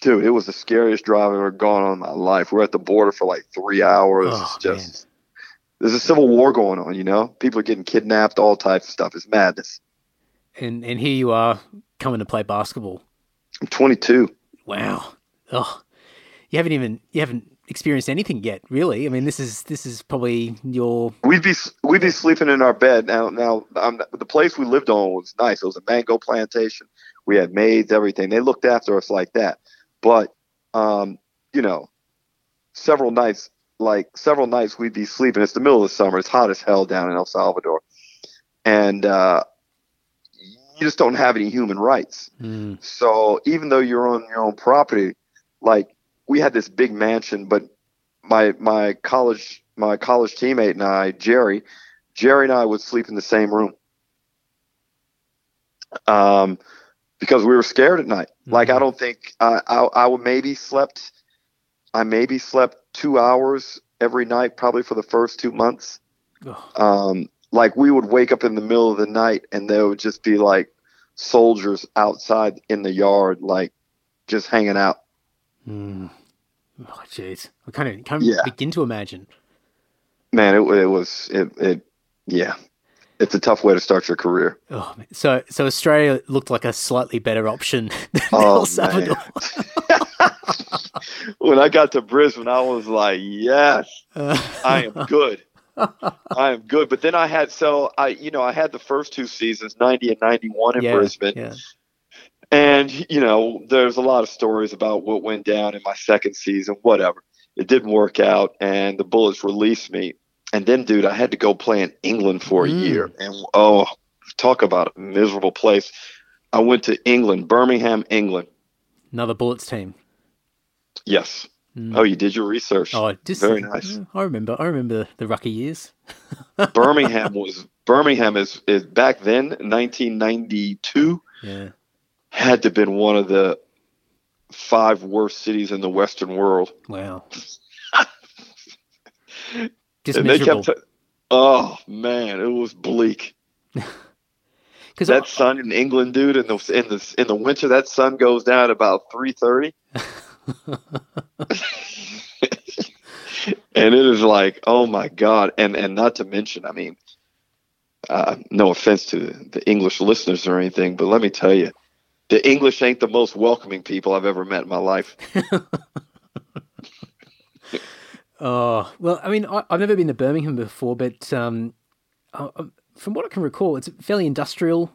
Dude, it was the scariest drive I've ever gone on in my life. We're at the border for like three hours. Oh, just man. there's a civil war going on, you know? People are getting kidnapped, all types of stuff. It's madness and and here you are coming to play basketball. I'm 22. Wow. Oh, you haven't even you haven't experienced anything yet, really. I mean, this is this is probably your. We'd be we'd be sleeping in our bed now. Now um, the place we lived on was nice. It was a mango plantation. We had maids, everything. They looked after us like that. But um, you know, several nights, like several nights, we'd be sleeping. It's the middle of the summer. It's hot as hell down in El Salvador, and uh, you just don't have any human rights. Mm. So even though you're on your own property, like we had this big mansion, but my my college my college teammate and I, Jerry, Jerry and I would sleep in the same room. Um, because we were scared at night. Mm-hmm. Like I don't think I, I I would maybe slept I maybe slept two hours every night, probably for the first two months. Um, like we would wake up in the middle of the night and there would just be like soldiers outside in the yard, like just hanging out. Mm. Oh, jeez. I kind of can't yeah. begin to imagine. Man, it, it was, it, it, yeah. It's a tough way to start your career. Oh, so so Australia looked like a slightly better option than oh, El Salvador. when I got to Brisbane, I was like, "Yes, I am good. I am good." But then I had so I, you know, I had the first two seasons, ninety and ninety one in yeah, Brisbane, yeah. and you know, there's a lot of stories about what went down in my second season. Whatever, it didn't work out, and the Bullets released me and then, dude, I had to go play in England for a mm. year, and oh, talk about a miserable place. I went to England, Birmingham, England. Another Bullets team. Yes. Mm. Oh, you did your research. Oh, just, very nice. I remember. I remember the Rucker years. Birmingham was Birmingham is, is back then, 1992. Yeah, had to have been one of the five worst cities in the Western world. Wow. Just and miserable. They kept, oh man, it was bleak. Because that sun in England, dude, in the in the in the winter, that sun goes down at about three thirty, and it is like, oh my god, and and not to mention, I mean, uh, no offense to the English listeners or anything, but let me tell you, the English ain't the most welcoming people I've ever met in my life. Oh well, I mean, I, have never been to Birmingham before, but um, uh, from what I can recall, it's fairly industrial.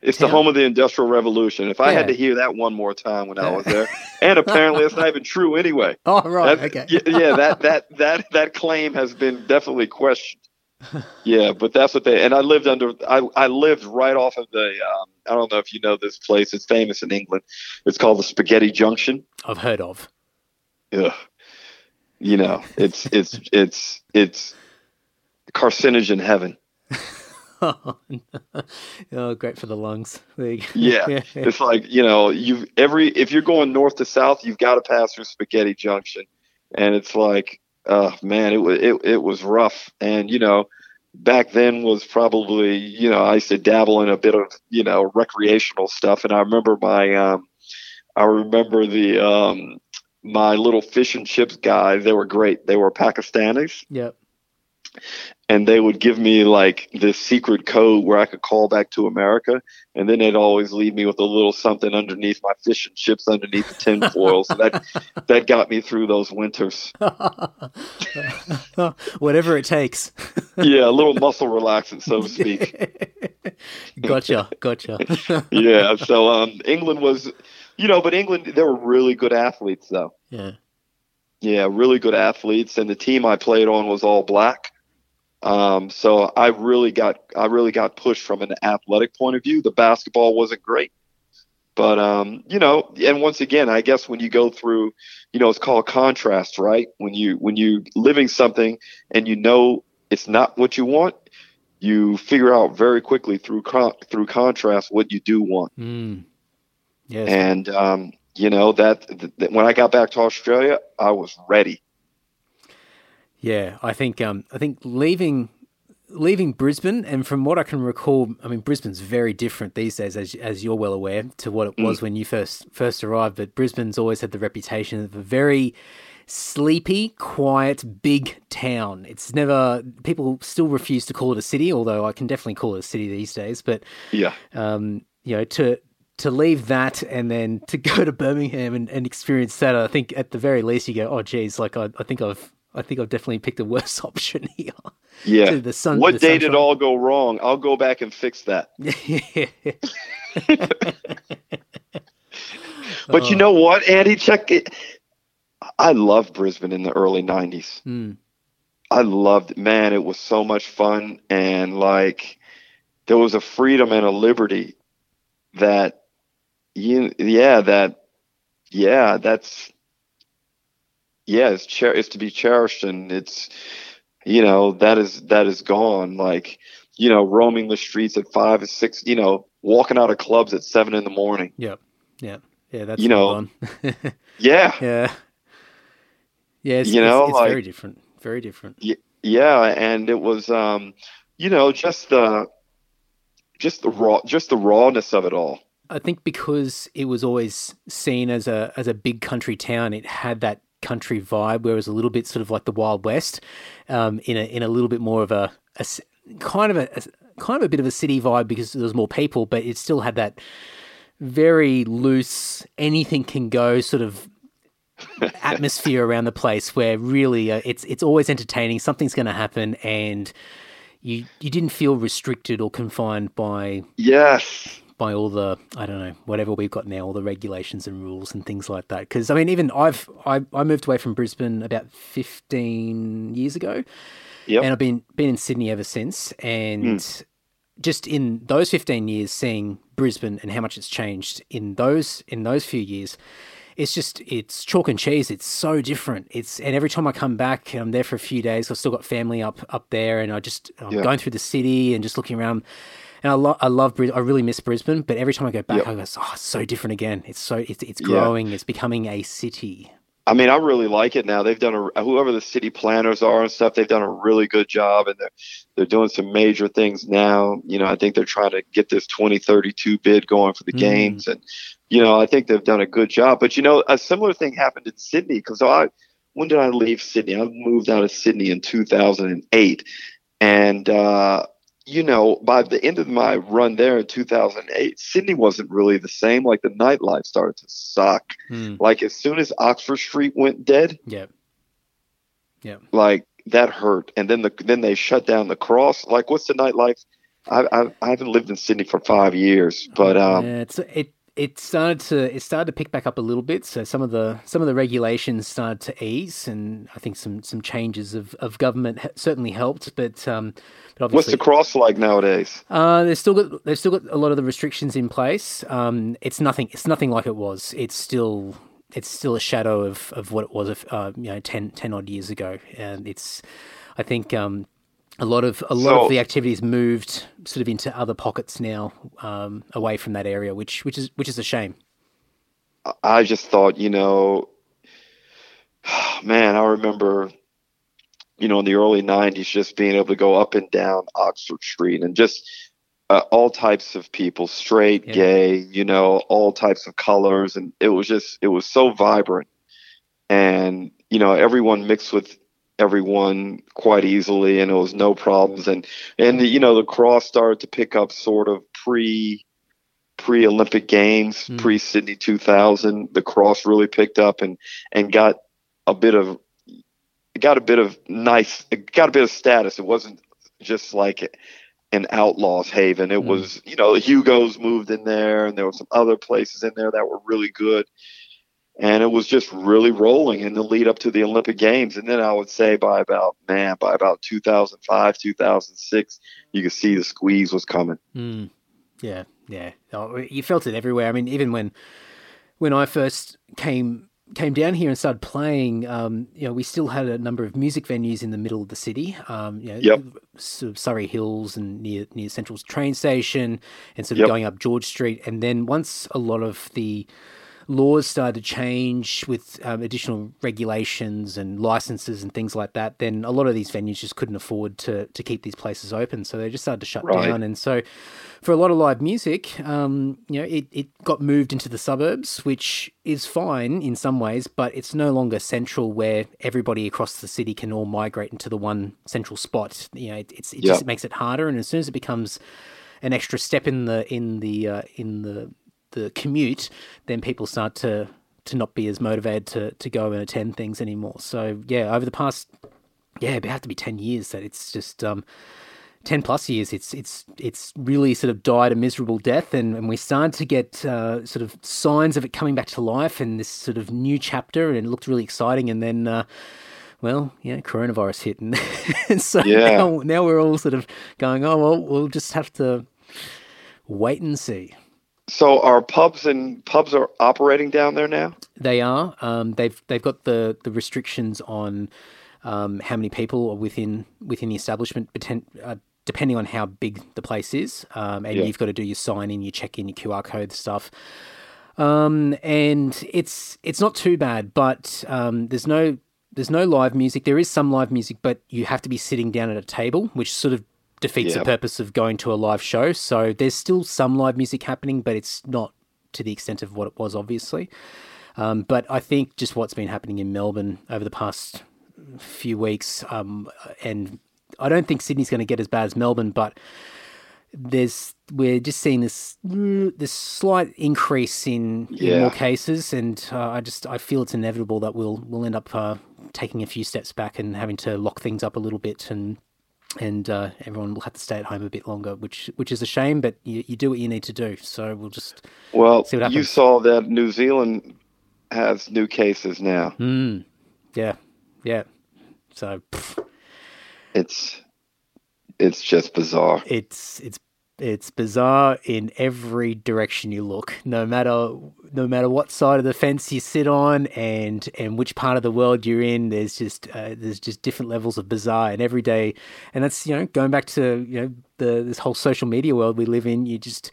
It's town. the home of the Industrial Revolution. If I had to hear that one more time when I was there, and apparently it's not even true anyway. Oh right, that, okay. yeah, yeah, that that that that claim has been definitely questioned. yeah, but that's what they and I lived under. I I lived right off of the. Um, I don't know if you know this place. It's famous in England. It's called the Spaghetti Junction. I've heard of. Yeah, you know, it's it's it's it's carcinogen heaven. oh, oh, great for the lungs. yeah, it's like you know, you every if you're going north to south, you've got to pass through Spaghetti Junction, and it's like, uh, man, it was it it was rough, and you know, back then was probably you know I used to dabble in a bit of you know recreational stuff, and I remember my um, I remember the um, my little fish and chips guys, they were great. They were Pakistanis. Yep. And they would give me like this secret code where I could call back to America. And then they'd always leave me with a little something underneath my fish and chips underneath the tin foil. so that that got me through those winters. Whatever it takes. yeah, a little muscle relaxant, so to speak. gotcha, gotcha. yeah. So um, England was you know, but England, they were really good athletes, though. Yeah. Yeah, really good athletes, and the team I played on was all black. Um, so I really got I really got pushed from an athletic point of view. The basketball wasn't great, but um, you know, and once again, I guess when you go through, you know, it's called contrast, right? When you when you living something and you know it's not what you want, you figure out very quickly through con- through contrast what you do want. Mm. Yes. And um, you know that, that, when I got back to Australia, I was ready. Yeah, I think um, I think leaving leaving Brisbane, and from what I can recall, I mean Brisbane's very different these days, as as you're well aware, to what it was mm. when you first first arrived. But Brisbane's always had the reputation of a very sleepy, quiet, big town. It's never people still refuse to call it a city, although I can definitely call it a city these days. But yeah, um, you know, to to leave that and then to go to Birmingham and, and experience that, I think at the very least you go, oh geez, like I, I think I've I think I've definitely picked a worse option here. Yeah. the sun, what the day sunshine. did all go wrong? I'll go back and fix that. but oh. you know what, Andy? Check it. I loved Brisbane in the early '90s. Mm. I loved, man. It was so much fun, and like there was a freedom and a liberty that you yeah that yeah that's yeah, it's cher- it's to be cherished, and it's you know that is that is gone. Like you know, roaming the streets at five or six, you know, walking out of clubs at seven in the morning. Yep. Yeah. Yeah. That's You know, gone. Yeah, yeah. Yeah. It's, You it's- know, it's, like- very different. Very different. yeah, and it was um, you know, just the just the raw just the rawness of it all. I think because it was always seen as a as a big country town, it had that country vibe, where it was a little bit sort of like the Wild West, um, in a in a little bit more of a, a kind of a, a kind of a bit of a city vibe because there was more people, but it still had that very loose, anything can go sort of atmosphere around the place where really uh, it's it's always entertaining. Something's going to happen, and you you didn't feel restricted or confined by Yes. By all the I don't know whatever we've got now, all the regulations and rules and things like that. Because I mean, even I've I, I moved away from Brisbane about fifteen years ago, Yep. and I've been been in Sydney ever since. And hmm. just in those fifteen years, seeing Brisbane and how much it's changed in those in those few years. It's just it's chalk and cheese. It's so different. It's and every time I come back, and I'm there for a few days. I've still got family up up there, and I just I'm Yeah. going through the city and just looking around. And I, lo- I love I really miss Brisbane, but every time I go back, Yep. I go, oh, it's so different again. It's so it's it's Yeah. growing. It's becoming a city. I mean, I really like it now. They've done a whoever the city planners are and stuff. They've done a really good job, and they're they're doing some major things now. You know, I think they're trying to get this 2032 bid going for the Mm. games, and you know, I think they've done a good job. But you know, a similar thing happened in Sydney because I when did I leave Sydney? I moved out of Sydney in 2008, and uh, you know, by the end of my run there in 2008, Sydney wasn't really the same. Like the nightlife started to suck Mm. like as soon as Oxford Street went dead, Yeah, yeah. like that hurt. And then the then they shut down the cross. Like what's the nightlife? I I, I haven't lived in Sydney for five years, but um, yeah, it's it it started to it started to pick back up a little bit. So some of the some of the regulations started to ease, and I think some some changes of, of government certainly helped. But um, but what's the cross like nowadays? Uh, they've still got they've still got a lot of the restrictions in place. Um, it's nothing it's nothing like it was. It's still it's still a shadow of, of what it was uh, you know 10, 10 odd years ago. And it's I think um, a lot of a lot So- of the activities moved sort of into other pockets now um, away from that area, which which is which is a shame. I- just thought, you know, man, I remember, you know, in the early '90s, just being able to go up and down Oxford Street and just uh, all types of people, straight, Yeah. gay, you know, all types of colors, and it was just, it was so vibrant, and you know, everyone mixed with everyone quite easily, and it was no problems, and and you know, the cross started to pick up sort of pre pre Olympic Games, Mm. pre Sydney 2000. The cross really picked up and and got a bit of got a bit of nice, it got a bit of status. It wasn't just like an outlaws haven. It Mm. was, you know, Hugo's moved in there, and there were some other places in there that were really good. And it was just really rolling in the lead up to the Olympic Games. And then I would say by about, man, by about 2005, 2006, you could see the squeeze was coming. Mm. Yeah, yeah. Oh, you felt it everywhere. I mean, even when when I first came came down here and started playing, um, you know, we still had a number of music venues in the middle of the city. Um, you know, Yep. sort of Surry Hills and near near Central train station, and sort of Yep. going up George Street. And then once a lot of the laws started to change with um, additional regulations and licenses and things like that, then a lot of these venues just couldn't afford to to keep these places open, so they just started to shut Right. down. And so, for a lot of live music, um, you know, it, it got moved into the suburbs, which is fine in some ways, but it's no longer central where everybody across the city can all migrate into the one central spot. You know, it, it's it Yeah. just makes it harder, and as soon as it becomes an extra step in the in the uh, in the the commute, then people start to to not be as motivated to to go and attend things anymore. So yeah, over the past yeah, it have to be ten years that it's just um, ten plus years. It's it's it's really sort of died a miserable death, and, and we started to get uh, sort of signs of it coming back to life and this sort of new chapter, and it looked really exciting. And then, uh, well, yeah, coronavirus hit, and, and so Yeah. now now we're all sort of going, oh well, we'll just have to wait and see. So are pubs and pubs are operating down there now? They are. Um, they've they've got the the restrictions on um, how many people are within within the establishment, uh, depending on how big the place is, um, and yeah. you've got to do your sign in, your check in, your QR code stuff. Um, and it's it's not too bad, but um, there's no there's no live music. There is some live music, but you have to be sitting down at a table, which sort of defeats the purpose of going to a live show. So there's still some live music happening, but it's not to the extent of what it was, obviously. Um, but I think just what's been happening in Melbourne over the past few weeks, um, and I don't think Sydney's going to get as bad as Melbourne, but there's we're just seeing this this slight increase in, yeah. in more cases, and uh, I just I feel it's inevitable that we'll we'll end up uh, taking a few steps back and having to lock things up a little bit, and and uh, everyone will have to stay at home a bit longer, which which is a shame, but you, you do what you need to do. So we'll just well, see what happens. you saw that New Zealand has new cases now. Mm. Yeah, yeah. So pff. it's it's just bizarre. It's it's it's bizarre in every direction you look. No matter no matter what side of the fence you sit on, and and which part of the world you're in, there's just uh, there's just different levels of bizarre. And every day, and that's you know going back to you know the this whole social media world we live in. You just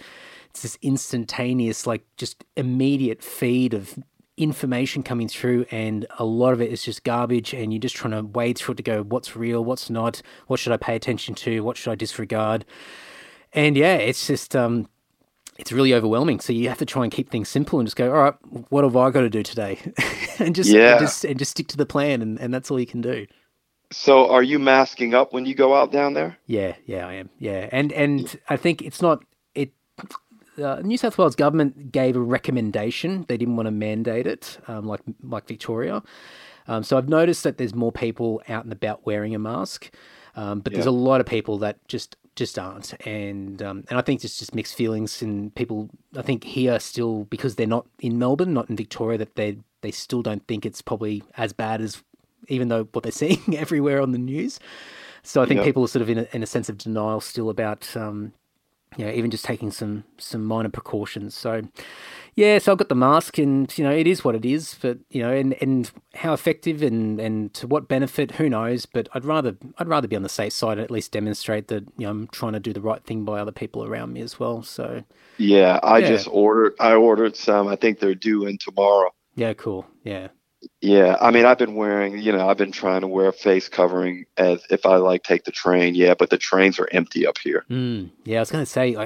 it's this instantaneous, like just immediate feed of information coming through and a lot of it is just garbage and you're just trying to wade through it to go what's real what's not what should i pay attention to what should i disregard and yeah it's just um it's really overwhelming so you have to try and keep things simple and just go all right what have i got to do today and just yeah. and just and just stick to the plan and, and that's all you can do so are you masking up when you go out down there yeah yeah i am yeah and and i think it's not it uh, New South Wales government gave a recommendation. They didn't want to mandate it, um, like like Victoria. Um, so I've noticed that there's more people out and about wearing a mask, um, but yeah. there's a lot of people that just just aren't, and um, and I think it's just mixed feelings. And people, I think here still because they're not in Melbourne, not in Victoria, that they they still don't think it's probably as bad as even though what they're seeing everywhere on the news. So I think people are sort of in a, in a sense of denial still about um, you know, even just taking some some minor precautions. So, yeah, so I've got the mask, and you know, it is what it is. But you know, and and how effective and and to what benefit, who knows? But I'd rather I'd rather be on the safe side and at least demonstrate that you know I'm trying to do the right thing by other people around me as well. So, yeah, I yeah. just ordered I ordered some. I think they're due in tomorrow. Yeah, cool. Yeah. Yeah, I mean, I've been wearing, you know, I've been trying to wear a face covering as if I like take the train. Yeah, but the trains are empty up here. Mm, yeah, I was going to say,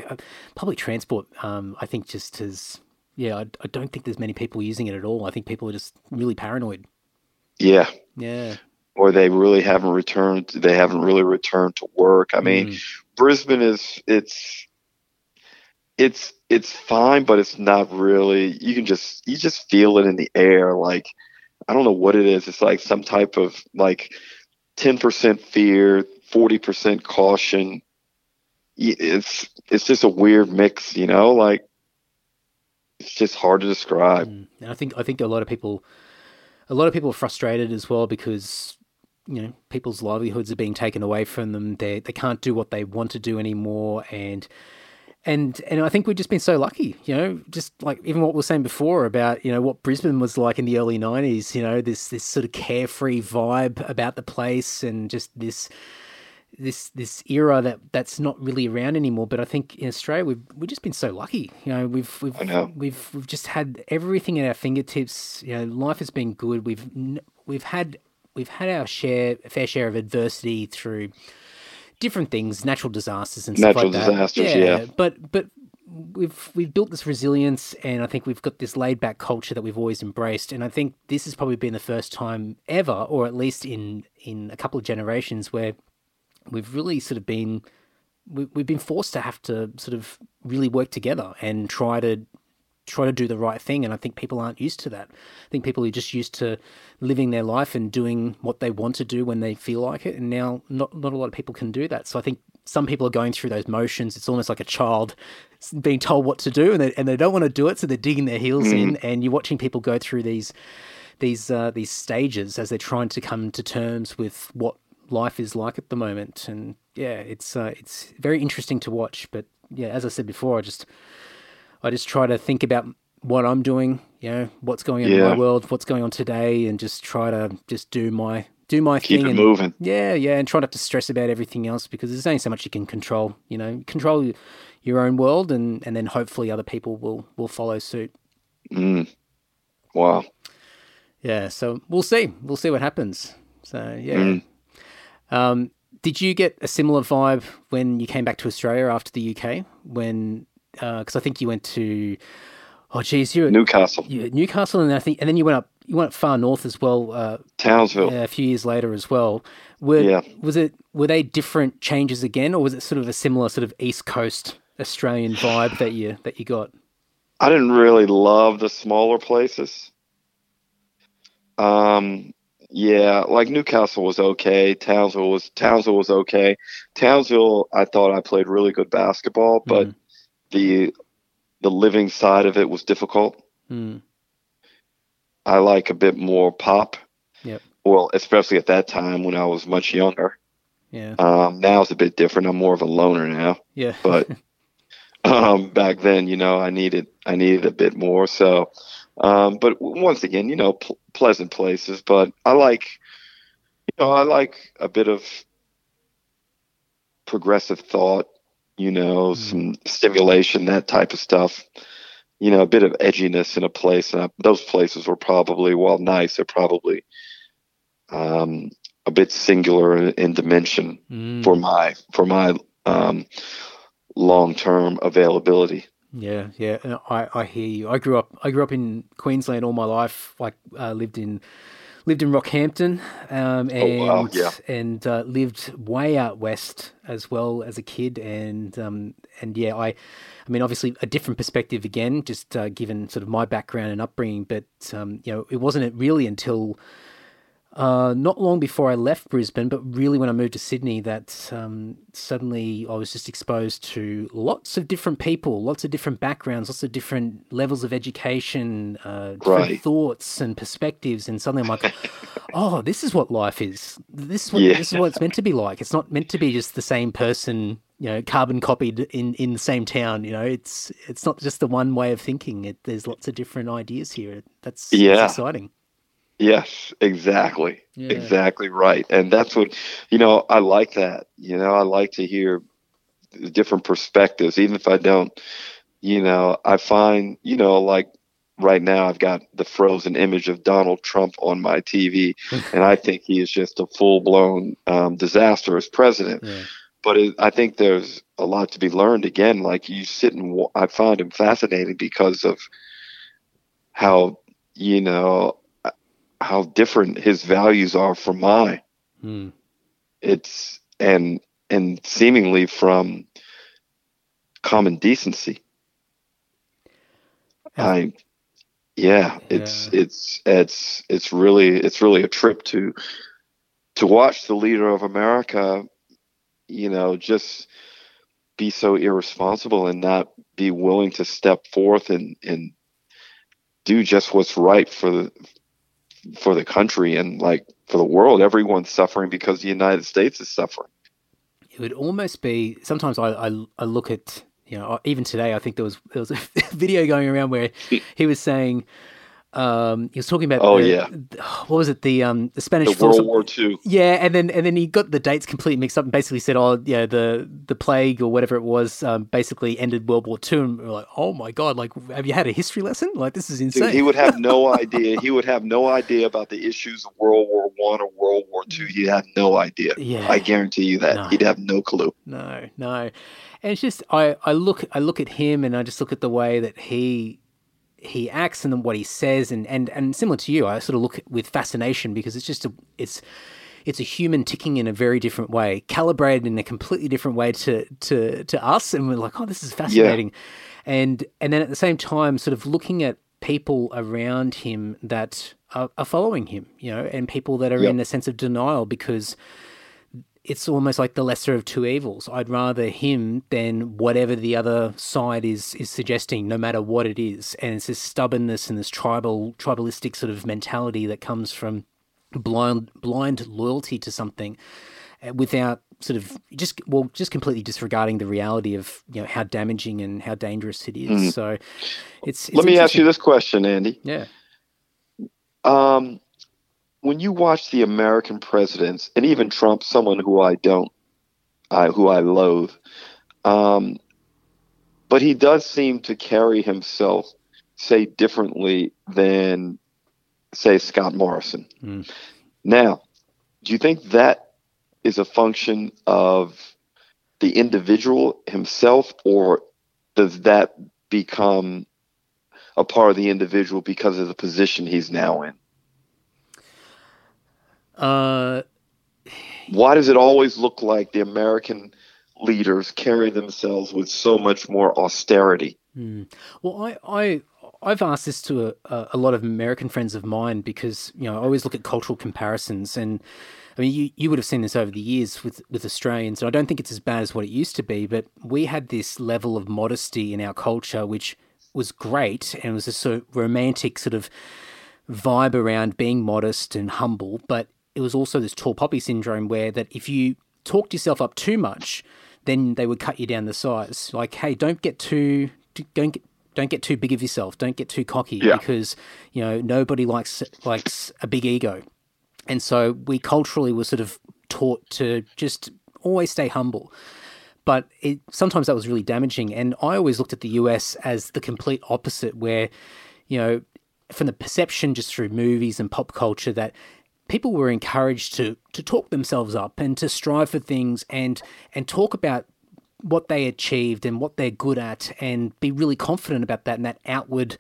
public transport. Um, I think just as, yeah, I, I don't think there's many people using it at all. I think people are just really paranoid. Yeah. Yeah. Or they really haven't returned. They haven't really returned to work. I mean, mm. Brisbane is it's it's it's fine, but it's not really. You can just you just feel it in the air, like I don't know what it is. It's like some type of like 10% fear, 40% caution. It's it's just a weird mix, you know, like it's just hard to describe. Mm. And I think I think a lot of people a lot of people are frustrated as well because you know people's livelihoods are being taken away from them. They they can't do what they want to do anymore and and and I think we've just been so lucky, you know, just like even what we were saying before about you know what Brisbane was like in the early '90s, you know, this this sort of carefree vibe about the place, and just this this this era that that's not really around anymore. But I think in Australia we've we've just been so lucky, you know, we've we've we've we've just had everything at our fingertips. You know, life has been good. We've we've had we've had our share fair share of adversity through different things, natural disasters and natural stuff like disasters, that. Yeah, yeah, but but we've we've built this resilience, and I think we've got this laid back culture that we've always embraced. And I think this has probably been the first time ever, or at least in in a couple of generations, where we've really sort of been we, we've been forced to have to sort of really work together and try to try to do the right thing. And I think people aren't used to that. I think people are just used to living their life and doing what they want to do when they feel like it. And now not, not a lot of people can do that. So I think some people are going through those motions. It's almost like a child being told what to do and they, and they don't want to do it. So they're digging their heels mm. in and you're watching people go through these, these, uh, these stages as they're trying to come to terms with what life is like at the moment. And yeah, it's, uh, it's very interesting to watch, but yeah, as I said before, I just, I just try to think about what I'm doing, you know, what's going on in Yeah. my world, what's going on today, and just try to just do my do my Keep thing. and, moving. Yeah, yeah, and try not to stress about everything else because there's only so much you can control. You know, control your own world, and and then hopefully other people will will follow suit. Mm. Wow. Yeah, so we'll see. We'll see what happens. So yeah. Mm. Um, did you get a similar vibe when you came back to Australia after the UK? When because I think you went to oh geez, you were Newcastle, you Newcastle, and I think and then you went up you went up far north as well. Uh, Townsville. a few years later as well. Were Yeah. was it were they different changes again, or was it sort of a similar sort of East Coast Australian vibe that you that you got? I didn't really love the smaller places. Um, yeah, like Newcastle was okay. Townsville was Townsville was okay. Townsville, I thought I played really good basketball, but Mm. the the living side of it was difficult. Mm. I like a bit more pop. Yep. Well, especially at that time when I was much younger. Yeah, Um, now it's a bit different. I'm more of a loner now. yeah, but um, back then, you know, I needed I needed a bit more. So, um, but once again, you know, pl- pleasant places. But I like, you know, I like a bit of progressive thought. You know, some stimulation, that type of stuff. You know, a bit of edginess in a place, and I, those places were probably, while nice, they're probably um, a bit singular in, in dimension Mm. for my for my um, long term availability. Yeah, yeah, and I, I hear you. I grew up I grew up in Queensland all my life. Like uh, lived in lived in Rockhampton, um, and Oh, wow, yeah. and uh, lived way out west as well as a kid. And um, and yeah, I I mean obviously a different perspective again, just uh, given sort of my background and upbringing. But um, you know, it wasn't really until uh, not long before I left Brisbane, but really when I moved to Sydney, that um, suddenly I was just exposed to lots of different people, lots of different backgrounds, lots of different levels of education, uh, different Right. thoughts and perspectives, and suddenly I'm like, oh, this is what life is. This is what Yeah. this is what it's meant to be like. It's not meant to be just the same person, you know, carbon copied in in the same town. You know, it's it's not just the one way of thinking. It, there's lots of different ideas here. That's, that's Yeah. exciting. Yes, exactly, Yeah. exactly right. And that's what you know. I like that. You know, I like to hear different perspectives, even if I don't. You know, I find you know like. Right now, I've got the frozen image of Donald Trump on my TV, and I think he is just a full-blown um, disaster as president. Yeah. but it, I think there's a lot to be learned. Again, like you sit and I find him fascinating because of how you know how different his values are from mine. Hmm. It's and and seemingly from common decency. Yeah. I yeah, it's Yeah. it's it's it's really it's really a trip to to watch the leader of America, you know, just be so irresponsible and not be willing to step forth and and do just what's right for the for the country and like for the world. Everyone's suffering because the United States is suffering. it would almost be sometimes I, I I look at you know even today I think there was there was a video going around where he was saying um he was talking about Oh, the- yeah. what was it the um the Spanish The World War II. yeah and then and then he got the dates completely mixed up and basically said oh yeah the the plague or whatever it was um, basically ended World War Two and we're like oh my god like have you had a history lesson like this is insane Dude, he would have no idea. He would have no idea about the issues of World War One or World War Two. He'd have no idea. Yeah. I guarantee you that. No. He'd have no clue. No, no. And it's just I, I look I look at him and I just look at the way that he he acts and then what he says and, and, and similar to you, I sort of look with fascination because it's just a it's it's a human ticking in a very different way, calibrated in a completely different way to to, to us, and we're like, oh, this is fascinating, and and then at the same time, sort of looking at people around him that are, are following him, you know, and people that are Yep. in a sense of denial because it's almost like the lesser of two evils. I'd rather him than whatever the other side is is suggesting, no matter what it is. And it's this stubbornness and this tribal tribalistic sort of mentality that comes from blind blind loyalty to something. uh, without sort of just well just completely disregarding the reality of you know how damaging and how dangerous it is. Mm. So it's, it's let me ask you this question, Andy. Yeah. Um, when you watch the American presidents and even Trump, someone who I don't, I who I loathe, um, but he does seem to carry himself, say, differently than, say, Scott Morrison. Mm. Now, do you think that is a function of the individual himself, or does that become a part of the individual because of the position he's now in? Uh, Why does it always look like the American leaders carry themselves with so much more austerity? Hmm. Well, I, I, I've asked this to a, a lot of American friends of mine because you know I always look at cultural comparisons, and I mean you, you would have seen this over the years with with Australians, and I don't think it's as bad as what it used to be, but we had this level of modesty in our culture, which was great and was a sort of romantic sort of vibe around being modest and humble, but it was also this tall poppy syndrome where that if you talked yourself up too much, then they would cut you down the size. Like, hey, don't get too don't get don't get too big of yourself. Don't get too cocky yeah. because you know nobody likes likes a big ego, and so we culturally were sort of taught to just always stay humble. But it, sometimes that was really damaging, and I always looked at the US as the complete opposite, where you know from the perception just through movies and pop culture that people were encouraged to to talk themselves up and to strive for things and and talk about what they achieved and what they're good at and be really confident about that and that outward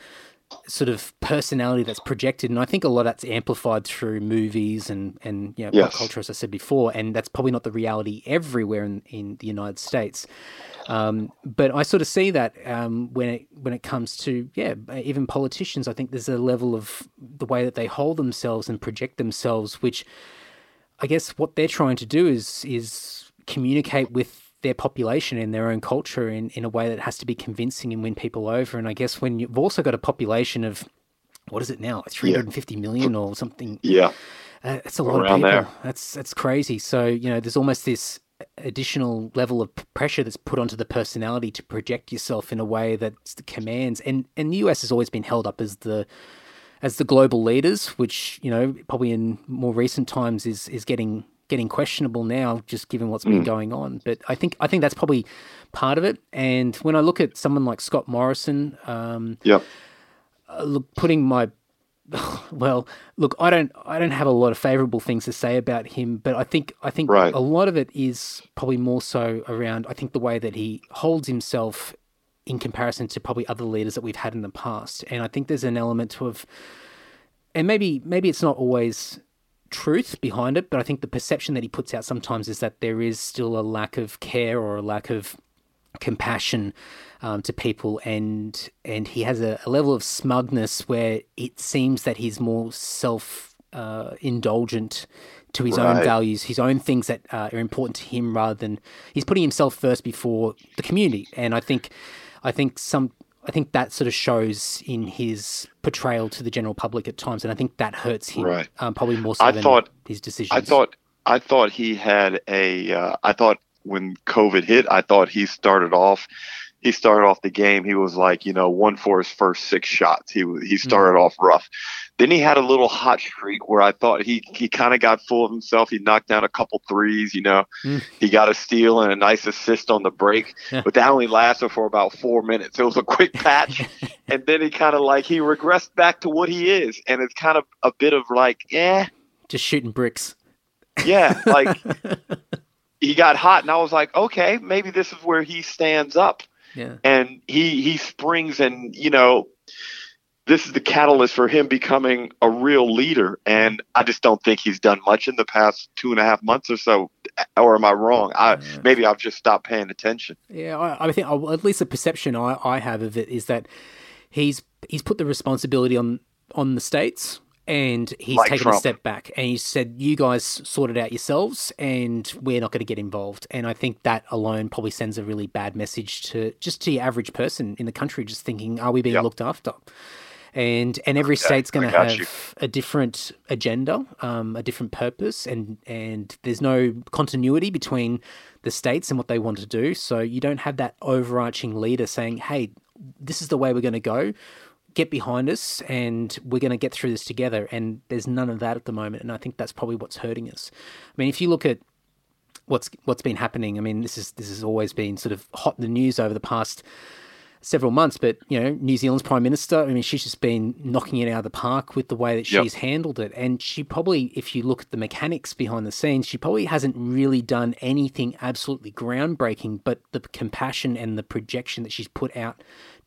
sort of personality that's projected and I think a lot of that's amplified through movies and and you know yes. pop culture as I said before and that's probably not the reality everywhere in, in the United States um, but I sort of see that um, when it when it comes to yeah, even politicians. I think there's a level of the way that they hold themselves and project themselves, which I guess what they're trying to do is is communicate with their population and their own culture in, in a way that has to be convincing and win people over. And I guess when you've also got a population of what is it now, three hundred and fifty million or something? Yeah, uh, that's a lot Around of people. There. That's that's crazy. So you know, there's almost this additional level of pressure that's put onto the personality to project yourself in a way that commands. And and the US has always been held up as the as the global leaders which you know probably in more recent times is is getting getting questionable now just given what's been mm. going on. But I think I think that's probably part of it. And when I look at someone like Scott Morrison um yeah uh, look putting my well, look, I don't, I don't have a lot of favourable things to say about him, but I think, I think right. a lot of it is probably more so around. I think the way that he holds himself in comparison to probably other leaders that we've had in the past, and I think there's an element of, and maybe, maybe it's not always truth behind it, but I think the perception that he puts out sometimes is that there is still a lack of care or a lack of compassion um, to people, and and he has a, a, level of smugness where it seems that he's more self uh, indulgent to his right. own values, his own things that uh, are important to him, rather than he's putting himself first before the community. And I think, I think some. I think that sort of shows in his portrayal to the general public at times, and I think that hurts him right. um, probably more so I than thought, his decisions. I thought I thought he had a. Uh, I thought when COVID hit, I thought he started off. He started off the game. He was like, you know, one for his first six shots. He he hmm. started mm. off rough. Then he had a little hot streak where I thought he he kind of got full of himself. He knocked down a couple threes. You know, mm. he got a steal and a nice assist on the break. Yeah. But that only lasted for about four minutes. It was a quick patch, and then he kind of like he regressed back to what he is, and it's kind of a bit of like, yeah, just shooting bricks. Yeah, like he got hot, and I was like, okay, maybe this is where he stands up. Yeah. And he he springs, and you know, this is the catalyst for him becoming a real leader. And I just don't think he's done much in the past two and a half months or so. Or am I wrong? I yeah. maybe I've just stopped paying attention. Yeah, I, I think at least the perception I, I have of it is that he's he's put the responsibility on on the states and he's like taken Trump. a step back and he said, "You guys sort it out yourselves, and we're not going to get involved." And I think that alone probably sends a really bad message to just to the average person in the country, just thinking, "Are we being yep. looked after?" and and every Okay, state's going to have you. a different agenda, um, a different purpose, and and there's no continuity between the states and what they want to do. So you don't have that overarching leader saying, "Hey, this is the way we're going to go." Get behind us, and we're going to get through this together. And there's none of that at the moment, and I think that's probably what's hurting us. I mean, if you look at what's what's been happening. I mean, this is this has always been sort of hot in the news over the past several months. But you know, New Zealand's prime minister. I mean, she's just been knocking it out of the park with the way that Yep. she's handled it. And she probably, if you look at the mechanics behind the scenes, she probably hasn't really done anything absolutely groundbreaking. But the compassion and the projection that she's put out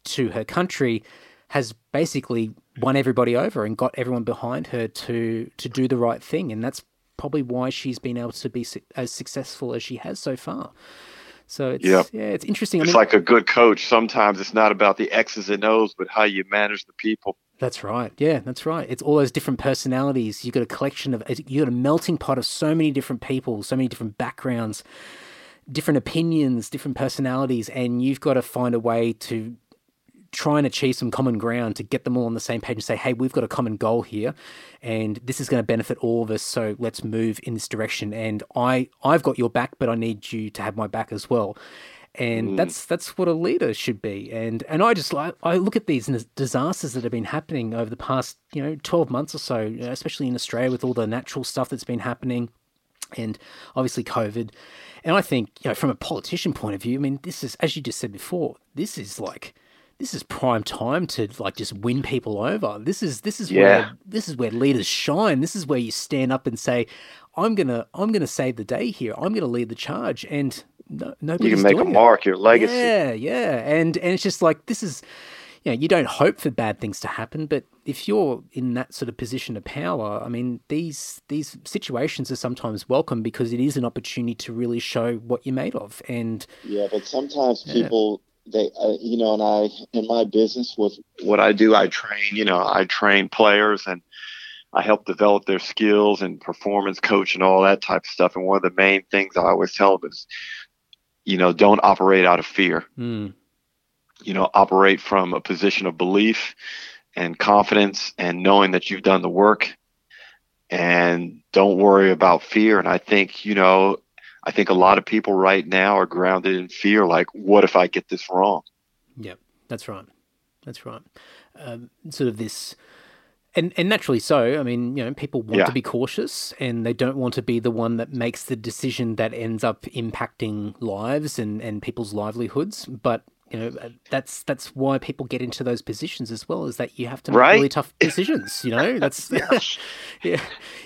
to her country has basically won everybody over and got everyone behind her to to do the right thing and that's probably why she's been able to be su- as successful as she has so far so it's Yep. yeah it's interesting i It's mean like a good coach. Sometimes it's not about the X's and O's, but how you manage the people. that's right yeah that's right it's all those different personalities You've got a collection of you got a melting pot of so many different people so many different backgrounds different opinions different personalities and you've got to find a way to try and achieve some common ground to get them all on the same page and say, hey, we've got a common goal here and this is going to benefit all of us. So let's move in this direction. And I, I've got your back, but I need you to have my back as well. And mm. that's that's what a leader should be. And and I just like I look at these disasters that have been happening over the past you know twelve months or so, especially in Australia with all the natural stuff that's been happening and obviously COVID. And I think, you know, from a politician point of view, I mean, this is, as you just said before, this is like, this is prime time to like just win people over. This is this is Yeah. where this is where leaders shine. This is where you stand up and say, "I'm gonna I'm gonna save the day here. I'm gonna lead the charge." And no, nobody's You can make a doing it. mark, your legacy. Yeah, yeah, and and it's just like this is, you know, you don't hope for bad things to happen, but if you're in that sort of position of power, I mean, these these situations are sometimes welcome because it is an opportunity to really show what you're made of. And Yeah, but sometimes Yeah. people they uh, you know, and I in my business with what I do, I train. You know, I train players and I help develop their skills and performance coach and all that type of stuff. And one of the main things I always tell them is, you know, don't operate out of fear. mm, You know, operate from a position of belief and confidence and knowing that you've done the work. And don't worry about fear. And I think, you know, I think a lot of people right now are grounded in fear. Like, what if I get this wrong? yeah, that's right, that's right. Um, sort of this. And, and naturally so. I mean, you know, people want Yeah. to be cautious and they don't want to be the one that makes the decision that ends up impacting lives and, and people's livelihoods. But, you know, uh, that's that's why people get into those positions as well, is that you have to make Right. really tough decisions, you know? That's yeah.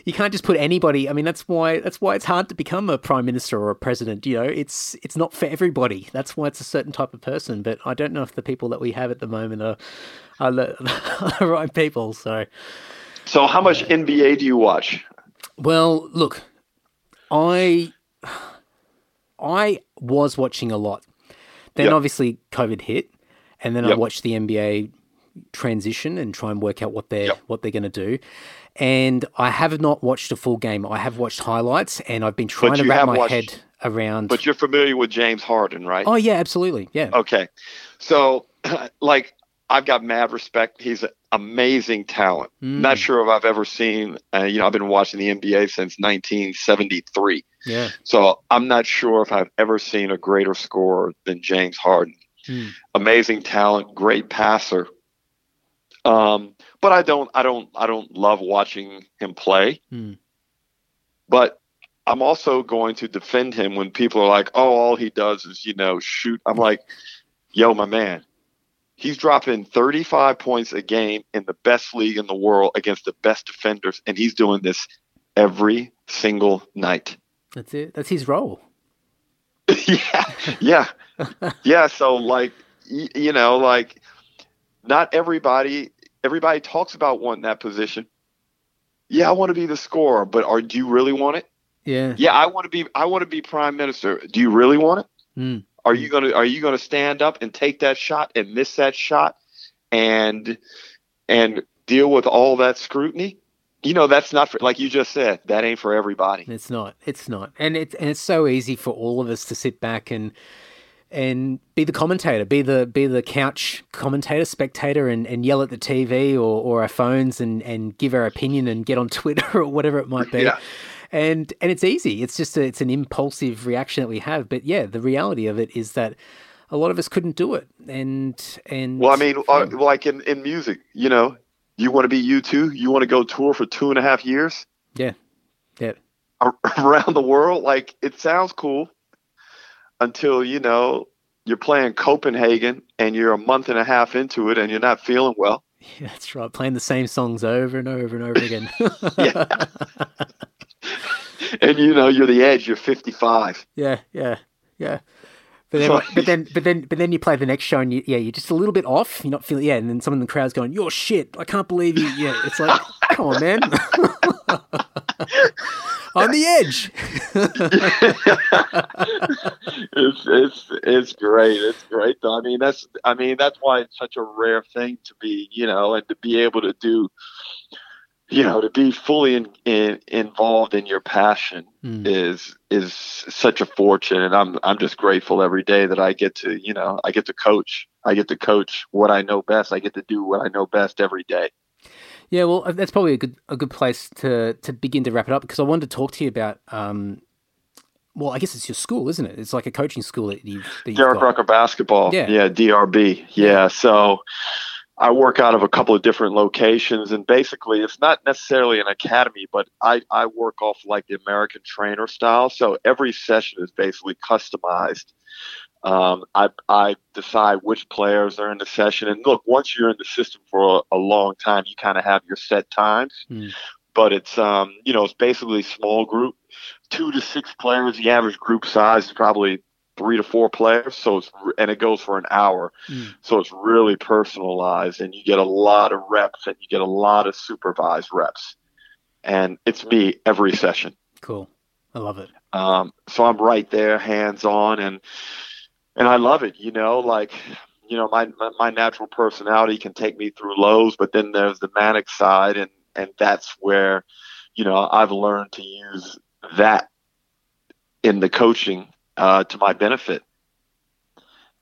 You can't just put anybody I mean that's why that's why it's hard to become a prime minister or a president, you know. It's it's not for everybody. That's why it's a certain type of person, but I don't know if the people that we have at the moment are are the, are the right people, so So, how much NBA do you watch? Well, look, I I was watching a lot. Then Yep. obviously COVID hit, and then I watched the NBA transition and try and work out what they're Yep. what they're going to do. And I have not watched a full game. I have watched highlights, and I've been trying to wrap my watched- head around. But you're familiar with James Harden, right? oh yeah, absolutely, yeah. Okay. So, like, I've got mad respect. He's an amazing talent. Mm. Not sure if I've ever seen, uh, you know, I've been watching the NBA since 1973. Yeah, So, I'm not sure if I've ever seen a greater scorer than James Harden. Mm. Amazing talent, great passer. Um, but I don't, I don't, I don't love watching him play. Mm. But I'm also going to defend him when people are like, "Oh, all he does is you know shoot." I'm like, "Yo, my man, he's dropping 35 points a game in the best league in the world against the best defenders, and he's doing this every single night." that's it. That's his role. yeah, yeah, yeah. So like, you know, like, not everybody, everybody talks about wanting that position. Yeah, I want to be the scorer, but are do you really want it? Yeah, Yeah, I want to be. I want to be prime minister. Do you really want it? Mm. Are you gonna Are you gonna stand up and take that shot and miss that shot, and and deal with all that scrutiny? You know, that's not for like you just said. That ain't for everybody. It's not. It's not. And it's and it's so easy for all of us to sit back and and be the commentator, be the be the couch commentator, spectator, and, and yell at the TV or, or our phones and, and give our opinion and get on Twitter or whatever it might be. Yeah. And and it's easy. It's just a, it's an impulsive reaction that we have. But yeah, the reality of it is that a lot of us couldn't do it. And and Well, I mean, uh, like in, in music, you know, you want to be U2. You want to go tour for two and a half years yeah, yeah, around the world. Like it sounds cool until you know you're playing Copenhagen and you're a month and a half into it and you're not feeling well. yeah, that's right. Playing the same songs over and over and over again. Yeah. And you know you're the edge. You're 55. Yeah, yeah, yeah. But then, but then, but then, but then you play the next show, and you, yeah, you're just a little bit off. You're not feeling, yeah. And then someone in the crowd's going, "You're shit! I can't believe you." Yeah, it's like, come on, man. On the edge. it's it's it's great. It's great though. I mean that's I mean that's why it's such a rare thing to be you know and to be able to do you know to be fully in, in, involved in your passion Mm. is is such a fortune and I'm I'm just grateful every day that I get to you know I get to coach I get to coach what I know best I get to do what I know best every day. Yeah, well, uh, that's probably a good a good place to to begin to wrap it up because I wanted to talk to you about. Um, well, I guess it's your school, isn't it? It's like a coaching school that you've. That you've Derek got. Rucker basketball. Yeah. Yeah. DRB. Yeah. So I work out of a couple of different locations and basically it's not necessarily an academy, but I, I work off like the American trainer style. So every session is basically customized. Um, I, I decide which players are in the session. And look, once you're in the system for a, a long time, you kind of have your set times. Mm. But it's um, you know, it's basically small group, two to six players. The average group size is probably three to four players. So it's and it goes for an hour. Mm. So it's really personalized, and you get a lot of reps, and you get a lot of supervised reps. And it's me every session. Cool. I love it. Um, so I'm right there, hands on, and and I love it. You know, like you know, my my- my natural personality can take me through lows, but then there's the manic side, and and that's where you know I've learned to use that in the coaching uh, to my benefit.